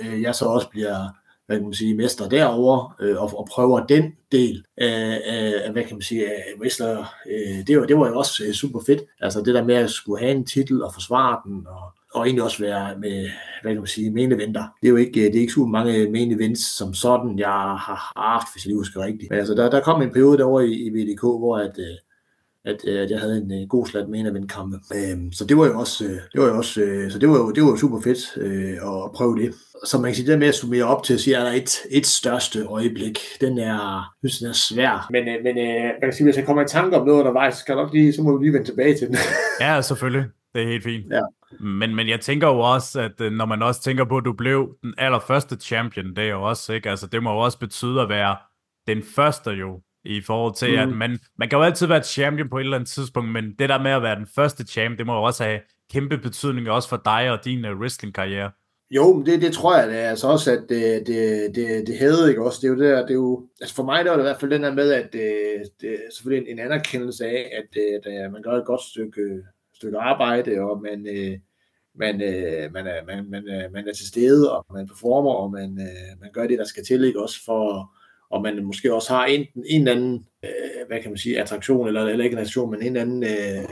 øh, jeg så også bliver hvad kan man sige, mester derover øh, og, og prøver den del af, af hvad kan man sige, af wrestler, øh, det, var, det var jo også øh, super fedt. Altså det der med at skulle have en titel og forsvare den, og, og egentlig også være med, hvad kan man sige, main eventer. Det er jo ikke, det er ikke super mange main events som sådan, jeg har haft, hvis jeg lige husker rigtigt. Men altså der, der kom en periode derovre i, i VDK, hvor at, øh, at, øh, at jeg havde en øh, god slat med en af mine kampe. Øh, så det var jo også, øh, det var jo også, øh, så det var jo, det var jo super fedt øh, at prøve det. Så man kan sige, det med at summere op til at sige, at der er et, et største øjeblik, den er, synes, den er svær. Men, øh, men øh, man kan sige, hvis jeg kommer i tanke om noget undervejs, så, skal nok lige, så må vi lige vende tilbage til den.
ja, selvfølgelig. Det er helt fint.
Ja.
Men, men jeg tænker jo også, at øh, når man også tænker på, at du blev den allerførste champion, det er jo også, ikke? Altså, det må jo også betyde at være den første jo, i forhold til, mm. at man, man kan jo altid være champion på et eller andet tidspunkt, men det der med at være den første champion, det må jo også have kæmpe betydning også for dig og din uh, wrestling-karriere.
Jo, men det, det tror jeg det er altså også, at det, det, det, det havde ikke også. Det er jo det der, det er jo, altså for mig der var det i hvert fald den der med, at det, det er selvfølgelig en, en anerkendelse af, at, at, at man gør et godt stykke, stykke arbejde, og man, øh, man, øh, man, er, man, man, øh, man er til stede, og man performer, og man, øh, man gør det, der skal til, ikke også for, og man måske også har en, en eller anden, øh, hvad kan man sige, attraktion, eller, eller ikke en attraktion, men en anden øh,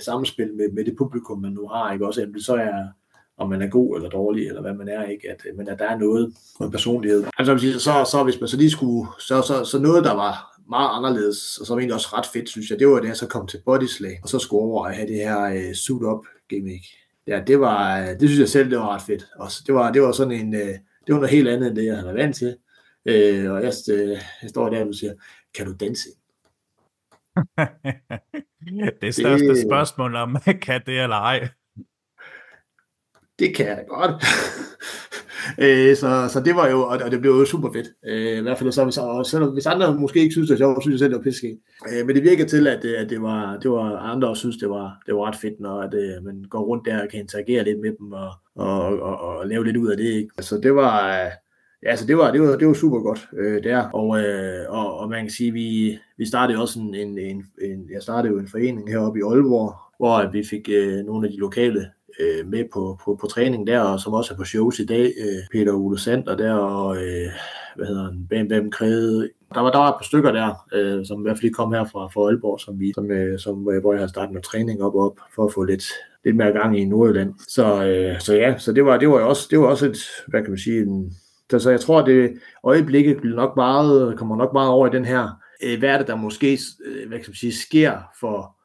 samspil med, med det publikum, man nu har, ikke også, enten så er, om man er god eller dårlig, eller hvad man er, ikke, at, øh, men at der er noget, noget personlighed. Altså, så, så hvis man så lige skulle, så, så, så noget, der var meget anderledes, og som egentlig også ret fedt, synes jeg, det var det, jeg så kom til Bodyslag, og så skulle over at have det her uh, suit-up gimmick. Ja, det var, det synes jeg selv, det var ret fedt. Også, det, var, det var sådan en, uh, det var noget helt andet, end det, jeg havde været vant til. Øh, og jeg, øh, jeg står der og siger, kan du danse?
det største det, spørgsmål om, kan det eller ej?
Det kan jeg da godt. øh, så, så det var jo, og det blev jo super fedt. Øh, I hvert fald så, hvis, og selvom, hvis andre måske ikke synes, det var sjovt, synes jeg selv, det var pisse øh, Men det virker til, at, det, at det, var, det var andre, der synes, det var, det var ret fedt, når at, øh, man går rundt der og kan interagere lidt med dem og, og, og, og, og lave lidt ud af det. Ikke? Så det var... Øh, Ja, altså det var, det var, det var super godt øh, der, og, øh, og, og man kan sige, vi, vi startede også en, en, en, en, jeg startede jo en forening heroppe i Aalborg, hvor vi fik øh, nogle af de lokale øh, med på, på, på træning der, og som også er på shows i dag. Øh, Peter Ole Sander der, og øh, hvad hedder han, Bam Bam Krede. Der var, der var et par stykker der, øh, som i hvert fald kom her fra, fra Aalborg, som vi, som, øh, som, øh, hvor jeg har startet med træning op op, for at få lidt, lidt mere gang i Nordjylland. Så, øh, så ja, så det var, det var også, det var også et, hvad kan man sige, en, så jeg tror, at det øjeblikket nok meget, kommer nok meget over i den her, øh, hvad er det, der måske øh, hvad kan man sige, sker for,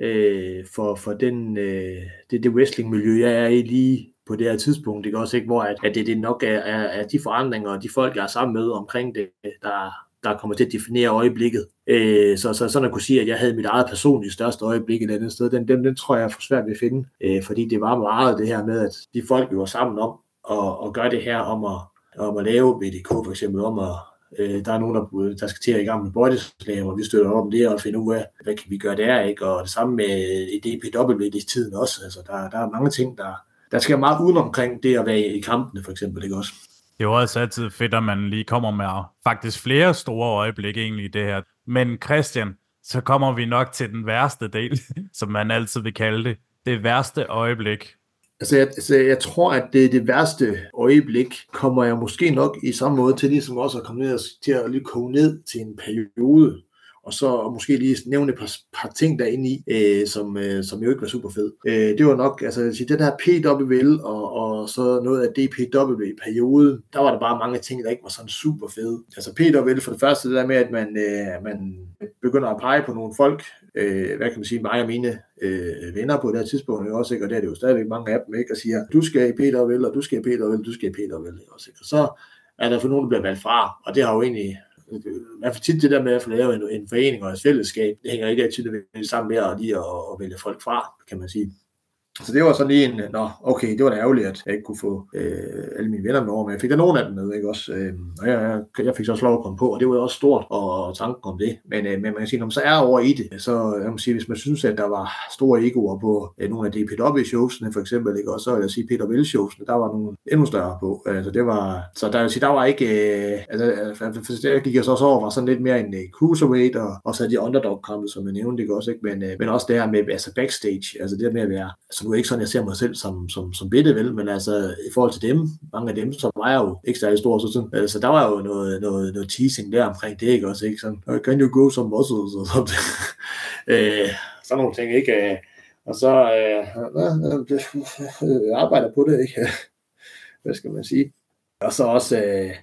øh, for, for den, øh, det, det wrestling-miljø, jeg er i lige på det her tidspunkt. Det kan også ikke, hvor at, at det, det nok er, er, er de forandringer og de folk, jeg er sammen med omkring det, der, der kommer til at definere øjeblikket. Øh, så, så sådan at kunne sige, at jeg havde mit eget personlige største øjeblik et andet sted, den, den, den tror jeg er for svært ved at finde. Øh, fordi det var meget det her med, at de folk, vi var sammen om, og, og gøre det her om at, om at lave BDK for eksempel, om at Øh, der er nogen, der, der skal til at i gang med bøjteslag, og vi støtter op om det og finde ud af, hvad kan vi gøre der, ikke? Og det samme med DPW i tiden også. Altså, der, der er mange ting, der, der skal meget uden omkring det at være i kampene, for eksempel, ikke også?
Det er jo også altid fedt, at man lige kommer med faktisk flere store øjeblikke egentlig i det her. Men Christian, så kommer vi nok til den værste del, som man altid vil kalde det. Det værste øjeblik
Altså jeg, altså, jeg tror, at det, det værste øjeblik kommer jeg måske nok i samme måde til ligesom også at komme ned til at lige koge ned til en periode, og så og måske lige nævne et par, par ting derinde i, øh, som, øh, som jo ikke var super fed. Øh, det var nok, altså jeg sige, den her PWL og, og så noget af DPW-perioden, der var der bare mange ting, der ikke var sådan super fede. Altså PWL for det første, det der med, at man, øh, man begynder at pege på nogle folk, øh, hvad kan man sige, mig og mine øh, venner på det her tidspunkt, ikke? også, ikke? og det er det jo stadigvæk mange af dem, ikke? og siger, du skal i PWL, og du skal i PWL, du skal i PWL, også, ikke? og så er der for nogen, der bliver valgt fra, og det har jo egentlig Øh, i hvert fald tit det der med at få lavet en, en forening og et fællesskab, det hænger ikke altid sammen med at lige at, at vælge folk fra, kan man sige. Så det var sådan lige en, øh, nå, okay, det var da ærgerligt, at jeg ikke kunne få øh, alle mine venner med over, men jeg fik da nogen af dem med, ikke også? Øh, og jeg, jeg fik så også lov at komme på, og det var også stort, og tanken om det. Men, øh, men man kan sige, når man så er over i det, så øh, jeg må sige, hvis man synes, at der var store egoer på øh, nogle af de PW-showsene, for eksempel, ikke Og Så vil jeg sige, Peter Will-showsene, der var nogle endnu større på. Altså, det var, så der, jeg sige, der var ikke, øh, altså, øh, der gik jeg så også over, var sådan lidt mere en øh, cruiserweight, og, og så de underdog-kampe, som jeg nævnte, ikke også? Ikke? Men, øh, men også det her med, altså backstage, altså det der med at være, som nu er ikke sådan, jeg ser mig selv som, som, som bitte, vel, men altså i forhold til dem, mange af dem, så var jeg jo ikke særlig stor, så, sådan, altså, der var jo noget, noget, noget teasing der omkring det, ikke også, ikke? Sådan, can you go some muscles, og sådan, øh, sådan nogle ting, ikke, øh, og så øh, jeg arbejder på det, ikke, hvad skal man sige, og så også, øh,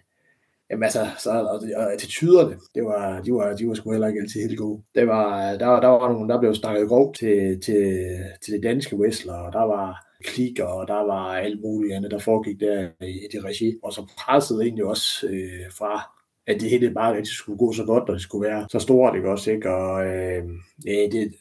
Jamen altså, så, og, og attityderne, det var, de, var, de var sgu heller ikke altid helt gode. Det var, der, der var nogen, der blev snakket grovt til, til, til det danske wrestler, og der var klikker, og der var alt muligt andet, der foregik der i, i det regi. Og så pressede egentlig også øh, fra, at det hele bare rigtig skulle gå så godt, og det skulle være så stort, ikke også, ikke? Og øh, det,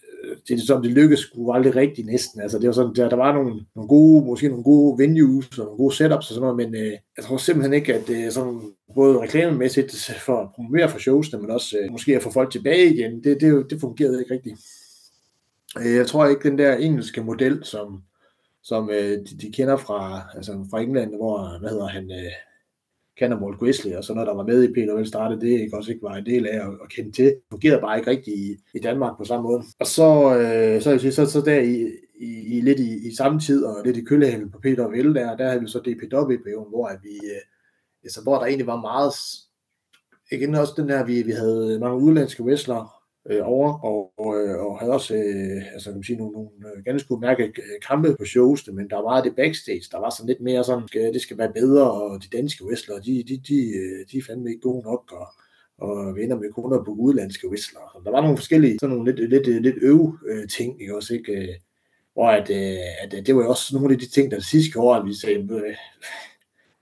det, som det lykkedes skulle aldrig rigtigt næsten. Altså, det var sådan, der, der var nogle, nogle gode, måske nogle gode venues og nogle gode setups og sådan noget, men øh, jeg tror simpelthen ikke, at det sådan både reklamemæssigt for at promovere for showsene, men også øh, måske at få folk tilbage igen, det, det, det fungerede ikke rigtigt. Øh, jeg tror ikke, den der engelske model, som, som øh, de, de kender fra, altså fra England, hvor, hvad hedder han, øh, Cannonball Grizzly og sådan noget, der var med i PNL, startede, det ikke også ikke var en del af at, at kende til. Det fungerede bare ikke rigtigt i, i Danmark på samme måde. Og så, øh, så, så, så, så der i, i, i, lidt i, i samme tid, og lidt i kølehælden på Peter der, der havde vi så DPW-perioden, hvor at vi, øh, altså, hvor der egentlig var meget, igen også den der, vi, vi havde mange udlandske wrestlere, øh, over, og, og, øh, og havde også øh, altså, kan man sige, nogle, nogle øh, ganske udmærkede øh, kampe på shows, men der var meget det backstage, der var sådan lidt mere sådan, det skal være bedre, og de danske wrestlere, de, de, de, øh, de er fandme ikke gode nok, og, og vinder med kunder på udlandske wrestlere. Så der var nogle forskellige, sådan nogle lidt, lidt, lidt øve øh, ting, ikke også, ikke? Og at, at, at det var jo også nogle af de ting, der sidste år, at vi sagde,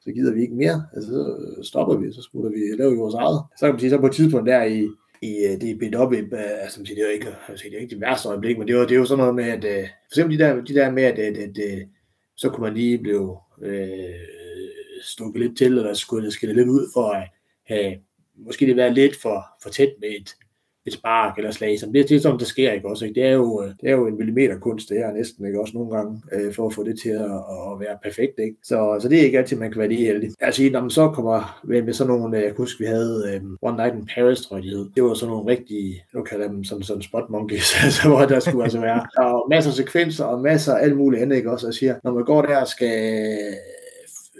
så gider vi ikke mere, altså så stopper vi, så skulle vi, lave vores eget. Så kan man sige, så på et tidspunkt der i, i øh, det det bedt op i, øh, altså det er jo ikke, altså, det er ikke det værste øjeblik, men det var, det er jo sådan noget med, at øh, for eksempel de der, de der med, at, at, at, at så kunne man lige blive øh, stukket lidt til, eller skulle det lidt ud for at have måske det være lidt for, for tæt med et, et spark eller slag, som det, det er sådan, der sker, ikke også? Ikke? Det, er jo, øh, det er jo en millimeterkunst, det her næsten, ikke også nogle gange, øh, for at få det til at, at være perfekt, ikke? Så, så det er ikke altid, man kan være lige heldig. Altså, når man så kommer med, med sådan nogle, øh, jeg husker, vi havde øh, One Night in Paris, tror jeg, de hed. Det var sådan nogle rigtige, nu kalder dem sådan, sådan spot monkeys, altså, hvor der skulle altså være og masser af sekvenser og masser af alt muligt andet, ikke også? Jeg siger, når man går der og skal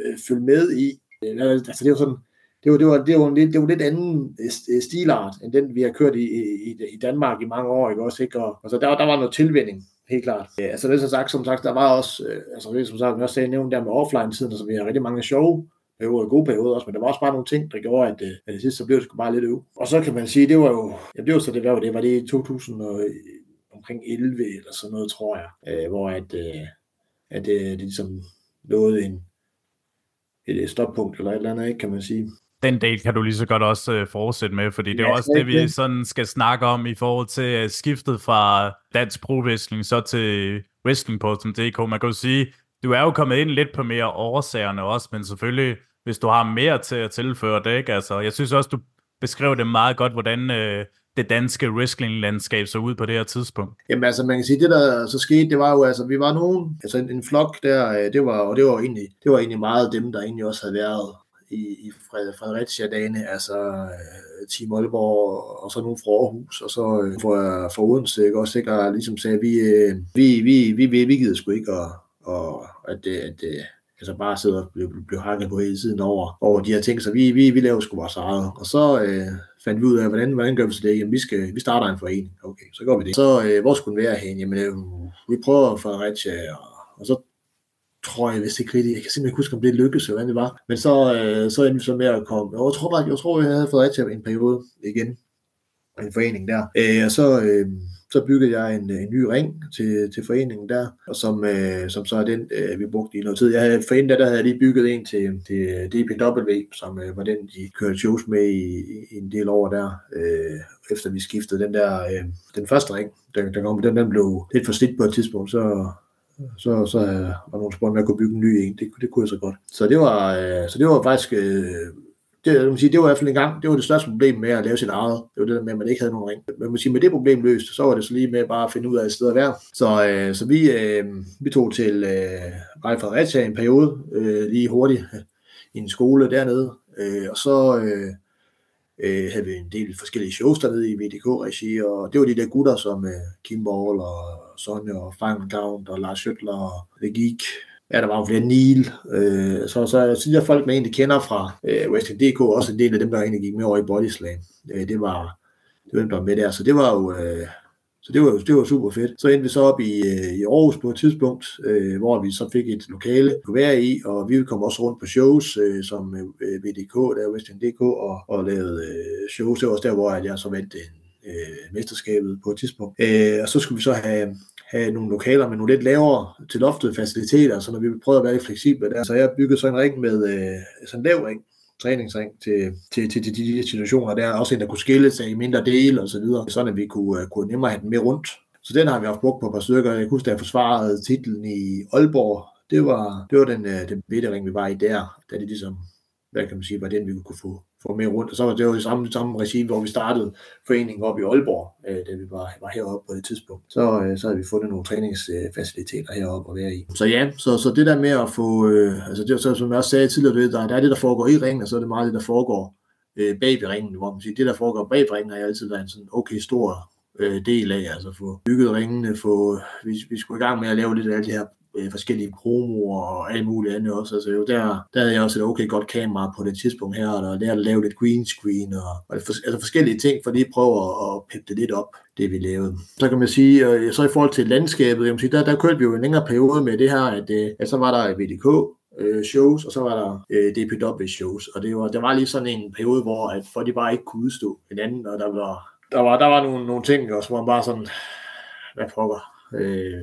øh, følge med i, altså det er jo sådan, det var, det var, det var, en, lidt, det var lidt anden øh, stilart, end den vi har kørt i, i, i Danmark i mange år, ikke også, ikke? Og, altså, der, der var noget tilvænding, helt klart. Ja, altså det er så sagt, som sagt, der var også, øh, altså det som sagt, jeg også sagde, nævnte der med offline-tiden, så altså, vi har rigtig mange show, perioder, gode perioder også, men der var også bare nogle ting, der gjorde, at, øh, at det sidste, så blev det bare lidt øv. Og så kan man sige, det var jo, ja, det var så det, var det, var det i 2000 og, øh, omkring 11 eller sådan noget, tror jeg, øh, hvor at, øh, at øh, det ligesom nåede en, et stoppunkt eller et eller andet, ikke, kan man sige
den del kan du lige så godt også øh, fortsætte med, fordi det er ja, også det, vi sådan skal snakke om i forhold til uh, skiftet fra dansk pro wrestling så til wrestlingport.dk. Man kan jo sige, du er jo kommet ind lidt på mere årsagerne også, men selvfølgelig, hvis du har mere til at tilføre det, ikke? Altså, jeg synes også, du beskrev det meget godt, hvordan øh, det danske wrestling-landskab så ud på det her tidspunkt?
Jamen altså, man kan sige, det der så skete, det var jo, altså, vi var nogen, altså en, en flok der, øh, det var, og det var egentlig, det var egentlig meget dem, der egentlig også havde været i, i Fredericia-dagene, altså øh, Team Aalborg og så nogle fra Aarhus, og så øh, fra, fra Odense, ikke? også ikke, og ligesom sagde, vi, øh, vi, vi, vi, vi, vi gider sgu ikke, og, og at, at, at altså bare sidde og blive, blive hakket på hele tiden over, over de her ting, så vi, vi, vi laver sgu vores eget. Og så øh, fandt vi ud af, hvordan, hvordan gør vi så det? Jamen, vi, skal, vi starter en forening. Okay, så gør vi det. Så øh, hvor skulle den være hen? Jamen, øh, vi prøver Fredericia, og, og så tror jeg, hvis ikke rigtigt, jeg kan simpelthen ikke huske, om det lykkedes, eller hvad det var. Men så, øh, så endte vi så med at komme, jeg tror bare, jeg tror, jeg havde fået til en periode igen, en forening der. Øh, og så, øh, så byggede jeg en, en ny ring til, til foreningen der, og som, øh, som så er den, øh, vi brugte i noget tid. Jeg havde, for inden der, der havde jeg lige bygget en til, til DPW, som øh, var den, de kørte shows med i, i en del år der, øh, efter vi skiftede den der, øh, den første ring, der, der kom, den, den blev lidt for slidt på et tidspunkt, så så, så øh, var nogen spurgte, om jeg kunne bygge en ny en. Det, det kunne jeg så godt. Så det var, øh, så det var faktisk, øh, det, må sige, det var i hvert fald en gang, det var det største problem med at lave sit eget. Det var det der med, at man ikke havde nogen ring. Men man sige, med det problem løst, så var det så lige med bare at finde ud af et sted at være. Så, øh, så vi, øh, vi tog til øh, Rej Fredericia en periode, øh, lige hurtigt, i en skole dernede. Øh, og så øh, øh, havde vi en del forskellige shows dernede i VDK-regi, og det var de der gutter som øh, Kim Ball og Sonja og Final Count og Lars Schøttler og The Geek. Ja, der var jo flere Neil. Øh, så, så, så de der folk, man egentlig kender fra øh, Wrestling.dk, også en del af dem, der egentlig gik med over i Bodyslam. Øh, det var det var dem, der var med der. Så det var jo... Øh, så det var det var super fedt. Så endte vi så op i, øh, i Aarhus på et tidspunkt, øh, hvor vi så fik et lokale at være i, og vi kom også rundt på shows, øh, som øh, VDK, der Western.dk, og, og lavede øh, shows. Det var også der, hvor jeg så vandt en, øh, mesterskabet på et tidspunkt. Øh, og så skulle vi så have, have nogle lokaler med nogle lidt lavere til loftet faciliteter, så når vi prøvede at være lidt fleksible der. Så jeg byggede så en ring med øh, sådan en lav ring, træningsring til, til, til, til de situationer der. Også en, der kunne skille sig i mindre dele og så videre, sådan at vi kunne, uh, kunne nemmere have den med rundt. Så den har vi haft brugt på et par stykker. Jeg kunne huske, da jeg forsvarede titlen i Aalborg. Det var, det var den, uh, den bitte ring, vi var i der, da det ligesom, hvad kan man sige, var den, vi kunne få, få mere rundt. Og så var det jo i samme, samme regime, hvor vi startede foreningen op i Aalborg, øh, da vi var, var heroppe på det tidspunkt. Så, øh, så havde vi fundet nogle træningsfaciliteter heroppe at være i. Så ja, så, så det der med at få, øh, altså det så, som jeg også sagde tidligere, det, der, der er det, der foregår i ringen, og så er det meget det, der foregår øh, bag ved ringen, hvor man siger, det der foregår bag ringen, har altid været en sådan okay stor øh, del af, altså få bygget ringene, få, vi, vi skulle i gang med at lave lidt af alle de her øh, forskellige promoer og alt muligt andet også. Altså jo, der, der havde jeg også et okay godt kamera på det tidspunkt her, og der at lave lidt green screen og, og for, altså forskellige ting, for lige at prøve at, at peppe det lidt op, det vi lavede. Så kan man sige, øh, så i forhold til landskabet, jeg sige, der, der kørte vi jo en længere periode med det her, at, øh, at så var der VDK, øh, shows, og så var der øh, DPW shows, og det var, der var lige sådan en periode, hvor at folk de bare ikke kunne udstå hinanden, og der var, der var, der var nogle, nogle ting også, hvor man bare sådan, hvad pokker, øh,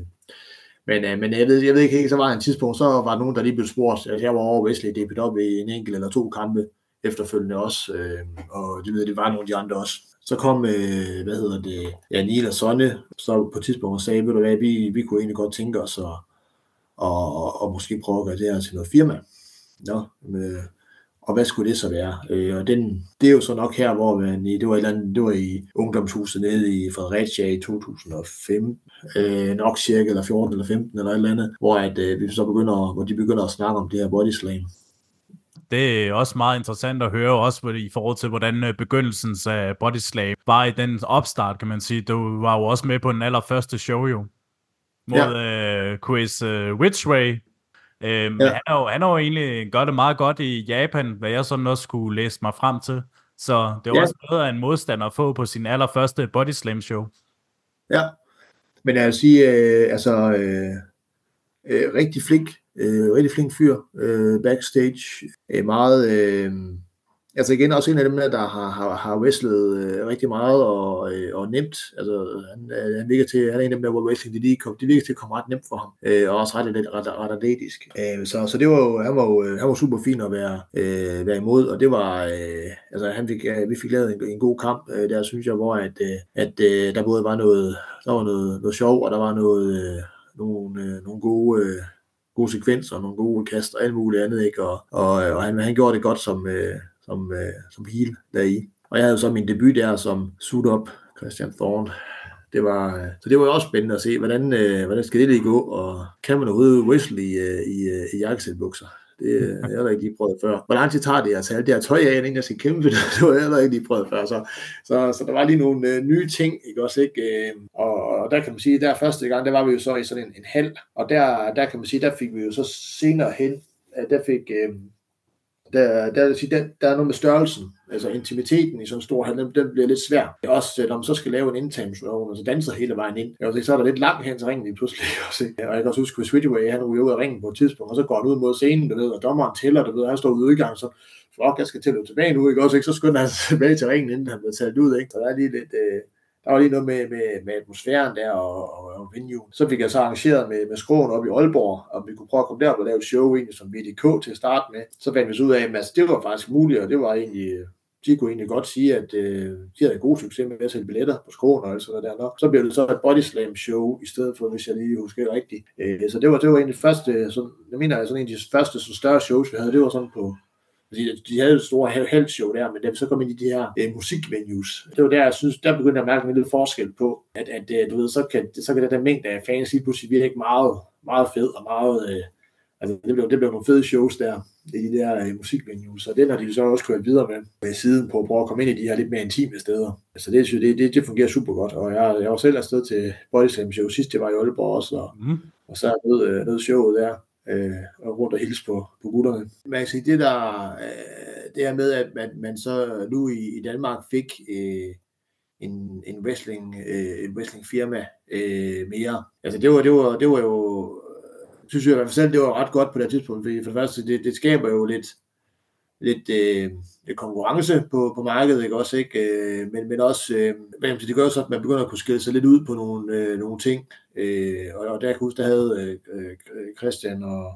men, øh, men jeg, ved, jeg ved ikke helt, så var en tidspunkt, så var der nogen, der lige blev spurgt. Altså, jeg var over Wesley DPW i en enkelt eller to kampe efterfølgende også, øh, og det ved det var nogle af de andre også. Så kom, øh, hvad hedder det, ja, Niel og Sonne, så på et tidspunkt og sagde, ved du hvad, vi, vi kunne egentlig godt tænke os at, og, og måske prøve at gøre det her til noget firma. nå, øh, og hvad skulle det så være? Øh, og den, det er jo så nok her, hvor man i, det var, et eller andet, det var i ungdomshuset nede i Fredericia i 2005, øh, nok cirka, eller 14 eller 15 eller et eller andet, hvor, at, øh, vi så begynder, hvor de begynder at snakke om det her body slam.
Det er også meget interessant at høre, også i forhold til, hvordan øh, begyndelsen af Body Slam var i den opstart, kan man sige. Du var jo også med på den allerførste show jo, mod ja. uh, Chris uh, Whichway, Øh, ja. han, har jo, han har jo egentlig gjort det meget godt i Japan, hvad jeg sådan også skulle læse mig frem til. Så det var ja. også noget af en modstander at få på sin allerførste Body Slam show.
Ja, men jeg vil sige, øh, altså øh, øh, rigtig flink, øh, rigtig flink fyr øh, backstage, øh, meget... Øh, altså igen også en af dem der, der har, har, har wrestlet øh, rigtig meget og, øh, og nemt. Altså han, øh, han virker til, han er en af dem der, hvor wrestling det, lige kom, det virker til at komme ret nemt for ham. Øh, og også ret, ret, ret, ret atletisk. Øh, så, så det var jo, han var jo øh, han var super fin at være, øh, være imod, og det var, øh, altså han fik, øh, vi fik lavet en, en god kamp øh, der, synes jeg, hvor at, øh, at øh, der både var noget, der var noget, noget sjov, og der var noget, øh, nogle, øh, nogle gode, øh, gode sekvenser, nogle gode kast og alt muligt andet, ikke? Og, og, øh, og han, han gjorde det godt som, øh, som, øh, som heel deri. Og jeg havde så min debut der som suit up Christian Thorne. Det var, øh, så det var jo også spændende at se, hvordan, øh, hvordan skal det lige gå, og kan man overhovedet whistle i, øh, i, øh, i jakkesætbukser? Det øh, jeg har jeg ikke lige prøvet før. Hvor lang tid tager det at tage alt det her tøj af, inden jeg skal kæmpe det? Har jeg heller ikke lige prøvet før. Så, så, så der var lige nogle øh, nye ting, ikke også? Ikke? Øh, og, og, der kan man sige, der første gang, der var vi jo så i sådan en, en hal, og der, der kan man sige, der fik vi jo så senere hen, der fik, øh, der, der, der, der, der er noget med størrelsen, altså intimiteten i sådan en stor hal, den, den bliver lidt svær. Også når man så skal lave en indtagningsrøv, og så danser hele vejen ind, altså, så er der lidt langt hen til ringen lige pludselig. Også. Og jeg kan også huske, at Switchway, han ryger ud af ringen på et tidspunkt, og så går han ud mod scenen, du ved, og dommeren tæller, du ved, han står ude i udgang, så fuck, jeg skal tælle tilbage nu, ikke også, ikke? Så skynder han tilbage til ringen, inden han bliver talt ud, ikke? Så der er lige lidt, øh, der var lige noget med, med, med atmosfæren der og, og, og venue. Så fik jeg så arrangeret med, med skroen op i Aalborg, og vi kunne prøve at komme der og lave et show egentlig som VDK til at starte med. Så fandt vi så ud af, at altså, det var faktisk muligt, og det var egentlig, de kunne egentlig godt sige, at øh, de havde en god succes med at sælge billetter på skroen og alt sådan der. nok. så blev det så et body slam show i stedet for, hvis jeg lige husker det rigtigt. Øh, så det var, det var egentlig første, sådan, jeg mener, sådan en af de første så større shows, vi havde, det var sådan på de, de havde et stort halvshow der, men da vi så kom ind i de her øh, musikvenues, det var der, jeg synes, der begyndte jeg at mærke en lille forskel på, at, at øh, du ved, så kan, så kan det der mængde af fans lige pludselig virke meget, meget fed og meget, øh, altså det blev, det blev nogle fede shows der, i de der øh, musikvenues, og den har de så også kørt videre med, med siden på at prøve at komme ind i de her lidt mere intime steder. Så det, det, det, det fungerer super godt, og jeg, jeg var selv afsted til Body Slam show sidst, det var i Aalborg også, og, mm. og så er nede, øh, nede showet der, øh, og rundt og hilse på, på gutterne. Man kan sige, det der, øh, det her med, at man, man så nu i, i Danmark fik øh, en, en wrestling, øh, et wrestling firma øh, mere. Altså det var, det var, det var jo, øh, synes jeg i hvert fald selv, det var ret godt på det tidspunkt, fordi for det første, det, det skaber jo lidt, lidt, øh, Øh, konkurrence på, på markedet, ikke også, ikke? Øh, men, men også, øh, det gør så, at man begynder at kunne skille sig lidt ud på nogle, øh, nogle ting, øh, og, og der kan huske, der havde øh, øh, Christian og,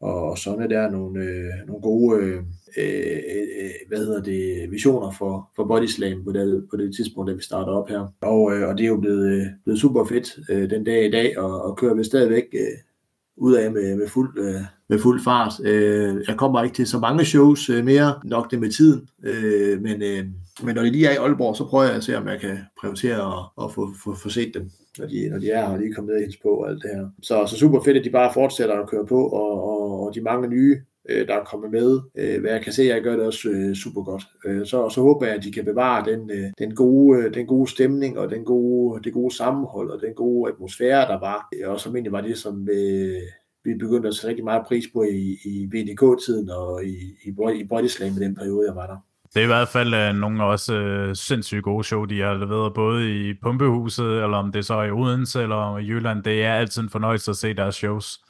og, og Sonne der nogle, øh, nogle gode øh, øh, øh, hvad hedder det, visioner for, for Body Slam på det, på det tidspunkt, da vi starter op her. Og, øh, og det er jo blevet, blevet super fedt øh, den dag i dag, og, og kører vi stadigvæk øh, ud af med, med, fuld, øh, med fuld fart. Øh, jeg kommer ikke til så mange shows øh, mere, nok det med tiden, øh, men, øh, men når de lige er i Aalborg, så prøver jeg at se, om jeg kan prioritere at, og få, få, få set dem, når de, når de er her og lige kommet ned og på og alt det her. Så, så super fedt, at de bare fortsætter at køre på, og, og, og de mange nye øh, der er kommet med. Øh, hvad jeg kan se, jeg gør det også øh, super godt. Øh, så, så håber jeg, at de kan bevare den, øh, den, gode, øh, den gode stemning, og den gode, det gode sammenhold, og den gode atmosfære, der var. Øh, og som egentlig var det, som øh, vi begyndte at sætte rigtig meget pris på i, i VDK-tiden og i, i, i Bodyslam i den periode, jeg var der.
Det er i hvert fald øh, nogle også øh, sindssygt gode show, de har leveret både i Pumpehuset, eller om det er i Odense eller i Jylland. Det er altid en fornøjelse at se deres shows.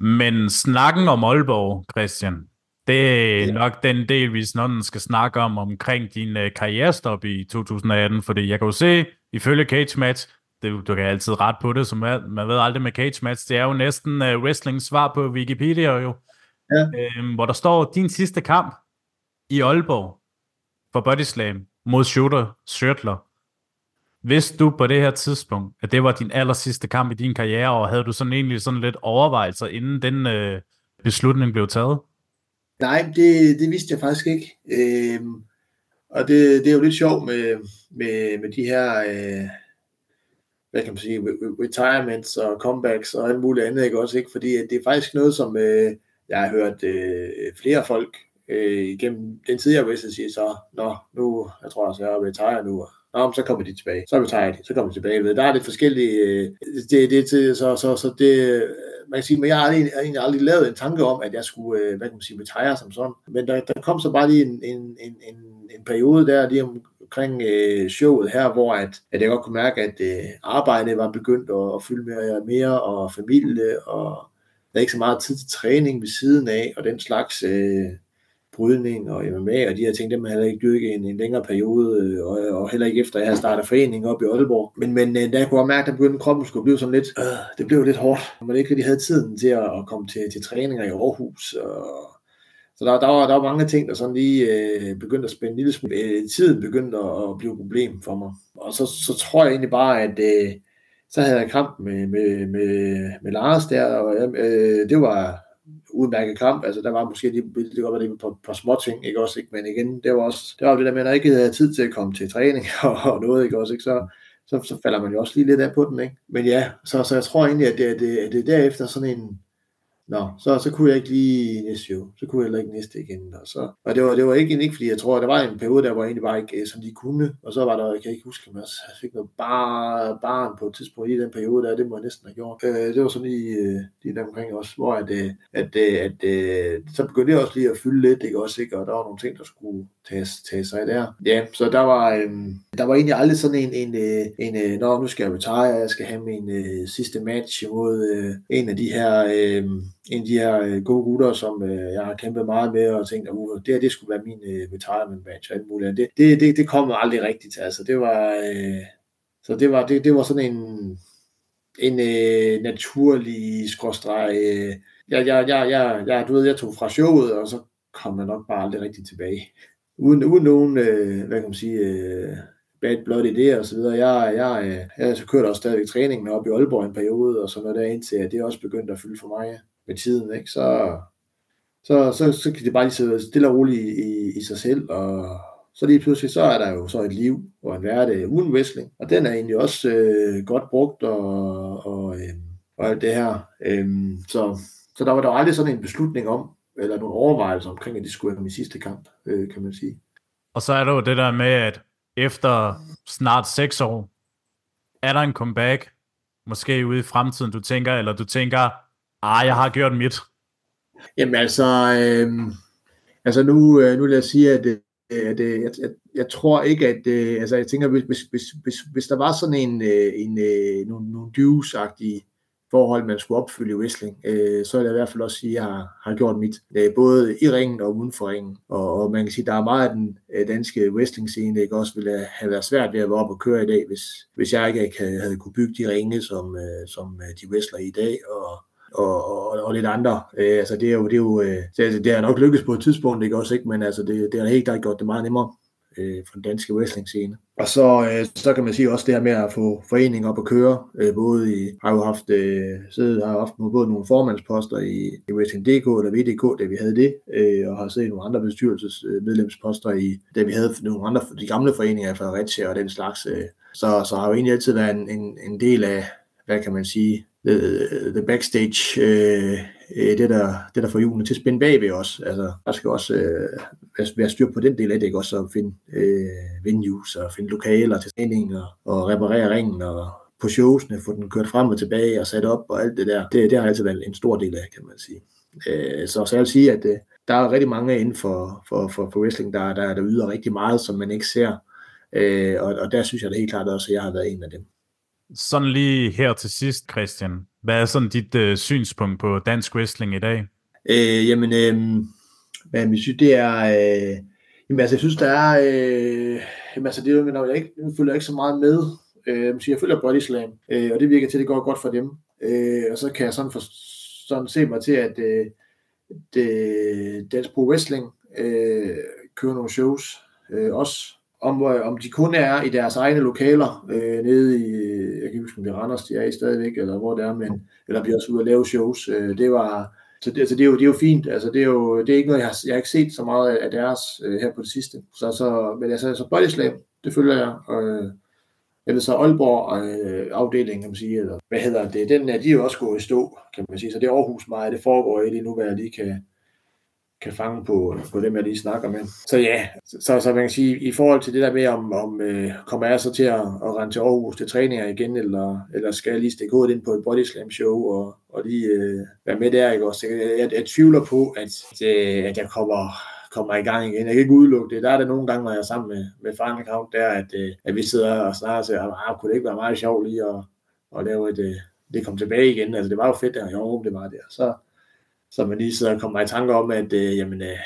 Men snakken om Aalborg, Christian, det er ja. nok den del, vi sådan skal snakke om omkring din uh, karrierestop i 2018, fordi jeg kan jo se, ifølge Cage Match, det, du kan altid ret på det, som man, man ved aldrig med Cage Match, det er jo næsten uh, wrestling svar på Wikipedia jo, ja. øhm, hvor der står din sidste kamp i Aalborg for Body Slam mod Shooter Shirtler. Vidste du på det her tidspunkt, at det var din aller sidste kamp i din karriere, og havde du sådan egentlig sådan lidt overvejelser, inden den, øh, beslutning blev taget?
Nej, det, det vidste jeg faktisk ikke. Øhm, og det, det er jo lidt sjovt med, med, med de her, øh, hvad kan man sige, retirements og comebacks og alt muligt andet, ikke også, ikke? Fordi det er faktisk noget, som øh, jeg har hørt øh, flere folk øh, igennem den tid, jeg vil sige så, nå, nu, jeg tror også, jeg er retire nu, Nå, så kommer de tilbage. Så retirer de, så kommer de tilbage. Der er lidt forskellige, øh, det, det, det, så, så, så det, øh, man kan sige, men jeg har aldrig, egentlig aldrig lavet en tanke om, at jeg skulle, øh, hvad kan man sige, retire som sådan. Men der, der kom så bare lige en, en, en, en, en periode der, lige omkring øh, showet her, hvor at, at jeg godt kunne mærke, at øh, arbejdet var begyndt at, at fylde mere, mere, og familie, og der er ikke så meget tid til træning ved siden af, og den slags øh, brydning og MMA, og de her ting, dem har jeg heller ikke dyrket en, en længere periode, øh, og, og heller ikke efter, at jeg har startet foreningen op i Aalborg. Men, men øh, da jeg kunne mærke, at begyndte kroppen skulle blive sådan lidt, øh, det blev lidt hårdt, man ikke rigtig havde tiden til at, at komme til, til træninger i Aarhus, og så der, der, var, der var mange ting, der sådan lige øh, begyndte at spænde en lille smule. Øh, tiden begyndte at, at blive et problem for mig. Og så, så tror jeg egentlig bare, at øh, så havde jeg kamp med, med, med, med Lars der, og øh, det var udmærket kamp. Altså, der var måske lige, det var det på, på små ting, ikke også, ikke? men igen, det var også, det var det der med, at der ikke havde tid til at komme til træning og, og noget, ikke også, ikke? Så, så, så falder man jo også lige lidt af på den, ikke? Men ja, så, så jeg tror egentlig, at det, at det, at det er derefter sådan en, Nå, så, så kunne jeg ikke lige næste show. Så kunne jeg heller ikke næste igen. Og, så, og det, var, det var ikke, ikke, fordi jeg tror, at der var en periode, der var egentlig bare ikke, øh, som de kunne. Og så var der, jeg kan ikke huske, men jeg fik noget bare, barn på et tidspunkt i den periode, der det må jeg næsten have gjort. Øh, det var sådan lige, øh, lige der omkring også, hvor at, øh, at, øh, at, at, at, så begyndte det også lige at fylde lidt, ikke også, ikke? Og der var nogle ting, der skulle tage, tage sig der. Ja, så der var, øh, der var egentlig aldrig sådan en, en, øh, en, en nå, nu skal jeg retire, jeg skal have min øh, sidste match imod øh, en af de her, øh, en af de her øh, gode gutter, som øh, jeg har kæmpet meget med, og tænkt, at uh, det her, det skulle være min øh, retirement match og alt muligt. Det, det, det, det kom aldrig rigtigt, altså det var, øh, så det var, det, det var sådan en, en øh, naturlig skråstreg, øh, jeg, jeg, jeg, jeg, jeg, du ved, jeg tog fra showet, og så kom jeg nok bare aldrig rigtig tilbage. Uden, uden nogen, øh, hvad kan man sige, øh, bad blood i det og så videre. Jeg, jeg, øh, jeg, jeg så kørte også stadigvæk træningen op i Aalborg en periode, og så noget der indtil, at det også begyndte at fylde for mig med tiden, ikke? Så, så, så, så kan det bare lige sidde stille og roligt i, i, i sig selv, og så lige pludselig, så er der jo så et liv og en hverdag uden wrestling, og den er egentlig også øh, godt brugt og, og, øh, og alt det her. Øh, så, så der var der aldrig sådan en beslutning om, eller nogle overvejelser omkring, at det skulle være min sidste kamp, øh, kan man sige.
Og så er der jo det der med, at efter snart seks år, er der en comeback, måske ude i fremtiden, du tænker, eller du tænker, ah, jeg har gjort mit.
Jamen altså, øh, altså nu, øh, nu vil jeg sige, at, øh, at øh, jeg, tror ikke, at, øh, altså jeg tænker, hvis, hvis, hvis, hvis, hvis der var sådan en, øh, en øh, nogle, nogle dues-agtige forhold, man skulle opfylde i wrestling, øh, så vil jeg i hvert fald også sige, at jeg har, har gjort mit, øh, både i ringen og uden for ringen. Og, og man kan sige, at der er meget af den øh, danske wrestling-scene, ikke også ville have været svært ved at være op og køre i dag, hvis, hvis jeg ikke havde, havde kunne bygge de ringe, som, øh, som øh, de wrestler i dag, og, og, og, og lidt andre. Øh, altså det er jo, det er jo øh, det, det er nok lykkedes på et tidspunkt, ikke også, ikke? men altså det, det har helt klart gjort det meget nemmere øh, for den danske wrestling-scene. Og så, øh, så kan man sige også det her med at få foreningen op at køre, øh, både i, har jo haft, øh, siddet, har haft både nogle formandsposter i, i Wrestling.dk eller VDK, da vi havde det, øh, og har siddet i nogle andre bestyrelsesmedlemsposter øh, i, da vi havde nogle andre, de gamle foreninger, Fredericia og den slags. Øh. Så, så har jo egentlig altid været en, en, en del af, hvad kan man sige, the, the backstage, øh, øh, det, der, det der får julen til at spænde bagved os. Altså, der skal også øh, være styr på den del af det, ikke? også at finde øh, venues og finde lokaler til træning og, og reparere ringen og på showsene, få den kørt frem og tilbage og sat op og alt det der. Det, det har altid været en stor del af, kan man sige. Øh, så, så jeg vil sige, at øh, der er rigtig mange inden for, for, for, for wrestling, der, der, der yder rigtig meget, som man ikke ser. Øh, og, og der synes jeg da helt klart også, at jeg har været en af dem.
Sådan lige her til sidst, Christian. Hvad er sådan dit øh, synspunkt på dansk wrestling i dag?
Øh, jamen, øh, hvad jeg synes, det er... Øh, jamen, altså, jeg synes, der er... Øh, jamen, altså, det er jo, når jeg ikke, jeg følger ikke så meget med. Øh, så jeg følger Body Slam, øh, og det virker til, at det går godt for dem. Øh, og så kan jeg sådan, for, sådan se mig til, at øh, det, øh, Dansk Pro Wrestling øh, kører nogle shows øh, også om, om de kun er i deres egne lokaler, øh, nede i, jeg kan ikke huske, om det er Randers, de er i stadigvæk, eller hvor det er, men, eller bliver også ude at lave shows. Øh, det var, så det, altså, det, er jo, det er jo fint. Altså, det, er jo, det er ikke noget, jeg har, jeg har ikke set så meget af deres øh, her på det sidste. Så, så, men altså, så body slam, det følger jeg. Og, øh, eller så Aalborg øh, afdelingen, kan man sige, eller hvad hedder det, den er de er jo også gået i stå, kan man sige. Så det er Aarhus meget, det foregår i lige nu, hvad jeg lige kan, kan fange på, på dem, jeg lige snakker med. Så ja, så, så man kan sige, i forhold til det der med, om, om øh, kommer jeg så til at, at rende til Aarhus til træninger igen, eller, eller skal jeg lige stikke hovedet ind på et body slam show og, og lige øh, være med der, ikke også? Jeg, jeg, jeg tvivler på, at, at, at jeg kommer kommer i gang igen. Jeg kan ikke udelukke det. Der er det nogle gange, når jeg er sammen med, med Frank Account, der, at, øh, at vi sidder og snakker og siger, ah, ah, kunne det ikke være meget sjovt lige at, at lave et, øh, det kom tilbage igen. Altså, det var jo fedt, der jo, det var der. Så, så man lige sidder og kommer i tanke om, at øh, jamen, øh,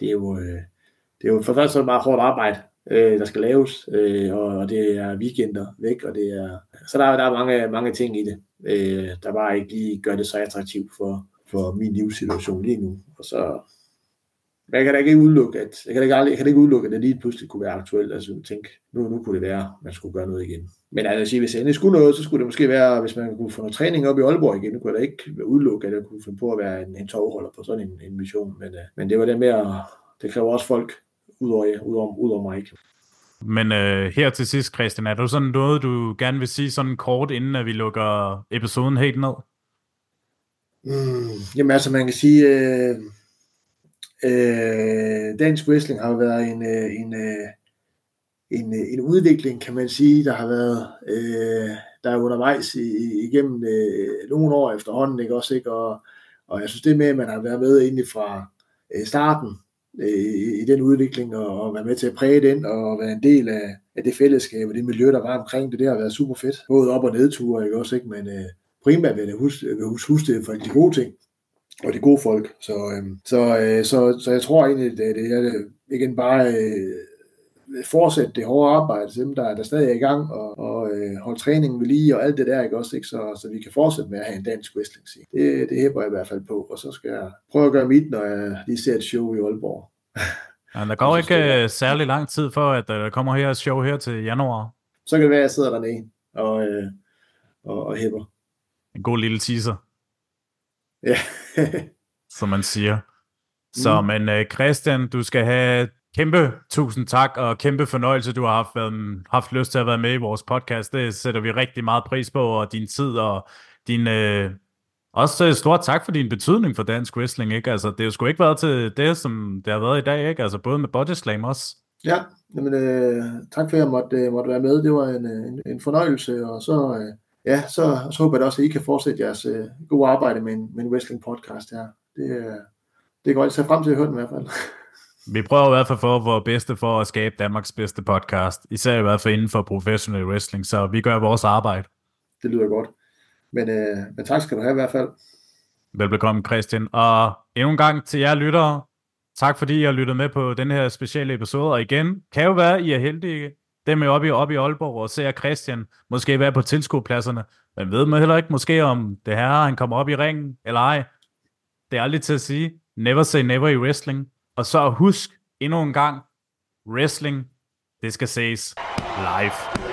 det er jo, øh, det er jo for først så meget hårdt arbejde, øh, der skal laves, øh, og, og det er weekender væk, og det er, så der, der er mange, mange ting i det, øh, der bare ikke lige gør det så attraktivt for, for min livssituation lige nu. Og så, men jeg kan da ikke udelukke, at, jeg kan da ikke, aldrig, jeg kan da ikke udelukke, at det lige pludselig kunne være aktuelt. Altså tænke, nu, nu kunne det være, at man skulle gøre noget igen. Men altså, sige, hvis jeg endelig skulle noget, så skulle det måske være, hvis man kunne få noget træning op i Aalborg igen, nu kunne jeg da ikke udelukke, at jeg kunne finde på at være en, en tovholder på sådan en, en mission. Men, uh, men det var det med at, det kræver også folk ud over, ud over, ud over mig. Ikke?
Men øh, her til sidst, Christian, er der sådan noget, du gerne vil sige sådan kort, inden at vi lukker episoden helt ned?
Mm, jamen altså, man kan sige, øh, Øh, dansk wrestling har været en, øh, en, øh, en, øh, en udvikling, kan man sige, der har været øh, der er undervejs i, igennem øh, nogle år efterhånden, ikke også, ikke? Og, og jeg synes det med, at man har været med egentlig fra øh, starten øh, i, i den udvikling, og, og være med til at præge den, og være en del af, af det fællesskab, og det miljø, der var omkring det, det har været super fedt. Både op- og nedture, ikke også, ikke? Men øh, primært vil jeg huske, vil huske, huske det for de gode ting og de gode folk. Så, øh, så, øh, så, så jeg tror egentlig, at det er igen bare øh, fortsætte det hårde arbejde til dem, der, der stadig er i gang, og, og øh, holde træningen ved lige, og alt det der, ikke også, ikke? Så, så vi kan fortsætte med at have en dansk wrestling scene. Det, det hæber jeg i hvert fald på, og så skal jeg prøve at gøre mit, når jeg lige ser et show i Aalborg.
Ja, der går ikke uh, særlig lang tid for, at der kommer her et show her til januar.
Så kan det være, at jeg sidder dernede og, øh, og, og hæpper.
En god lille teaser.
Ja.
som man siger. Så, mm. men uh, Christian, du skal have kæmpe tusind tak, og kæmpe fornøjelse, du har haft, været, haft lyst til at være med i vores podcast. Det sætter vi rigtig meget pris på, og din tid, og din... Uh, også stort tak for din betydning for dansk wrestling, ikke? Altså, det har jo sgu ikke været til det, som det har været i dag, ikke? Altså, både med body slam også.
Ja, men øh, tak for, at jeg måtte, øh, måtte være med. Det var en, en, en fornøjelse, og så, øh, ja, så, så håber jeg også, at I kan fortsætte jeres øh, gode arbejde med en, med en wrestling podcast her. Det, øh, det går jeg se frem til at høre den i hvert fald.
Vi prøver i hvert fald for vores bedste for at skabe Danmarks bedste podcast, især i hvert fald inden for professional wrestling, så vi gør vores arbejde.
Det lyder godt. Men, øh, men tak skal du have i hvert fald.
Velbekomme Christian. Og endnu en gang til jer lyttere, tak fordi I har lyttet med på den her specielle episode. Og igen, kan jo være, I er heldige, dem er oppe i, oppe i Aalborg og ser Christian måske være på tilskuerpladserne. Men ved man heller ikke måske, om det her han kommer op i ringen, eller ej. Det er aldrig til at sige. Never say never i wrestling. Og så husk endnu en gang, wrestling, det skal ses live.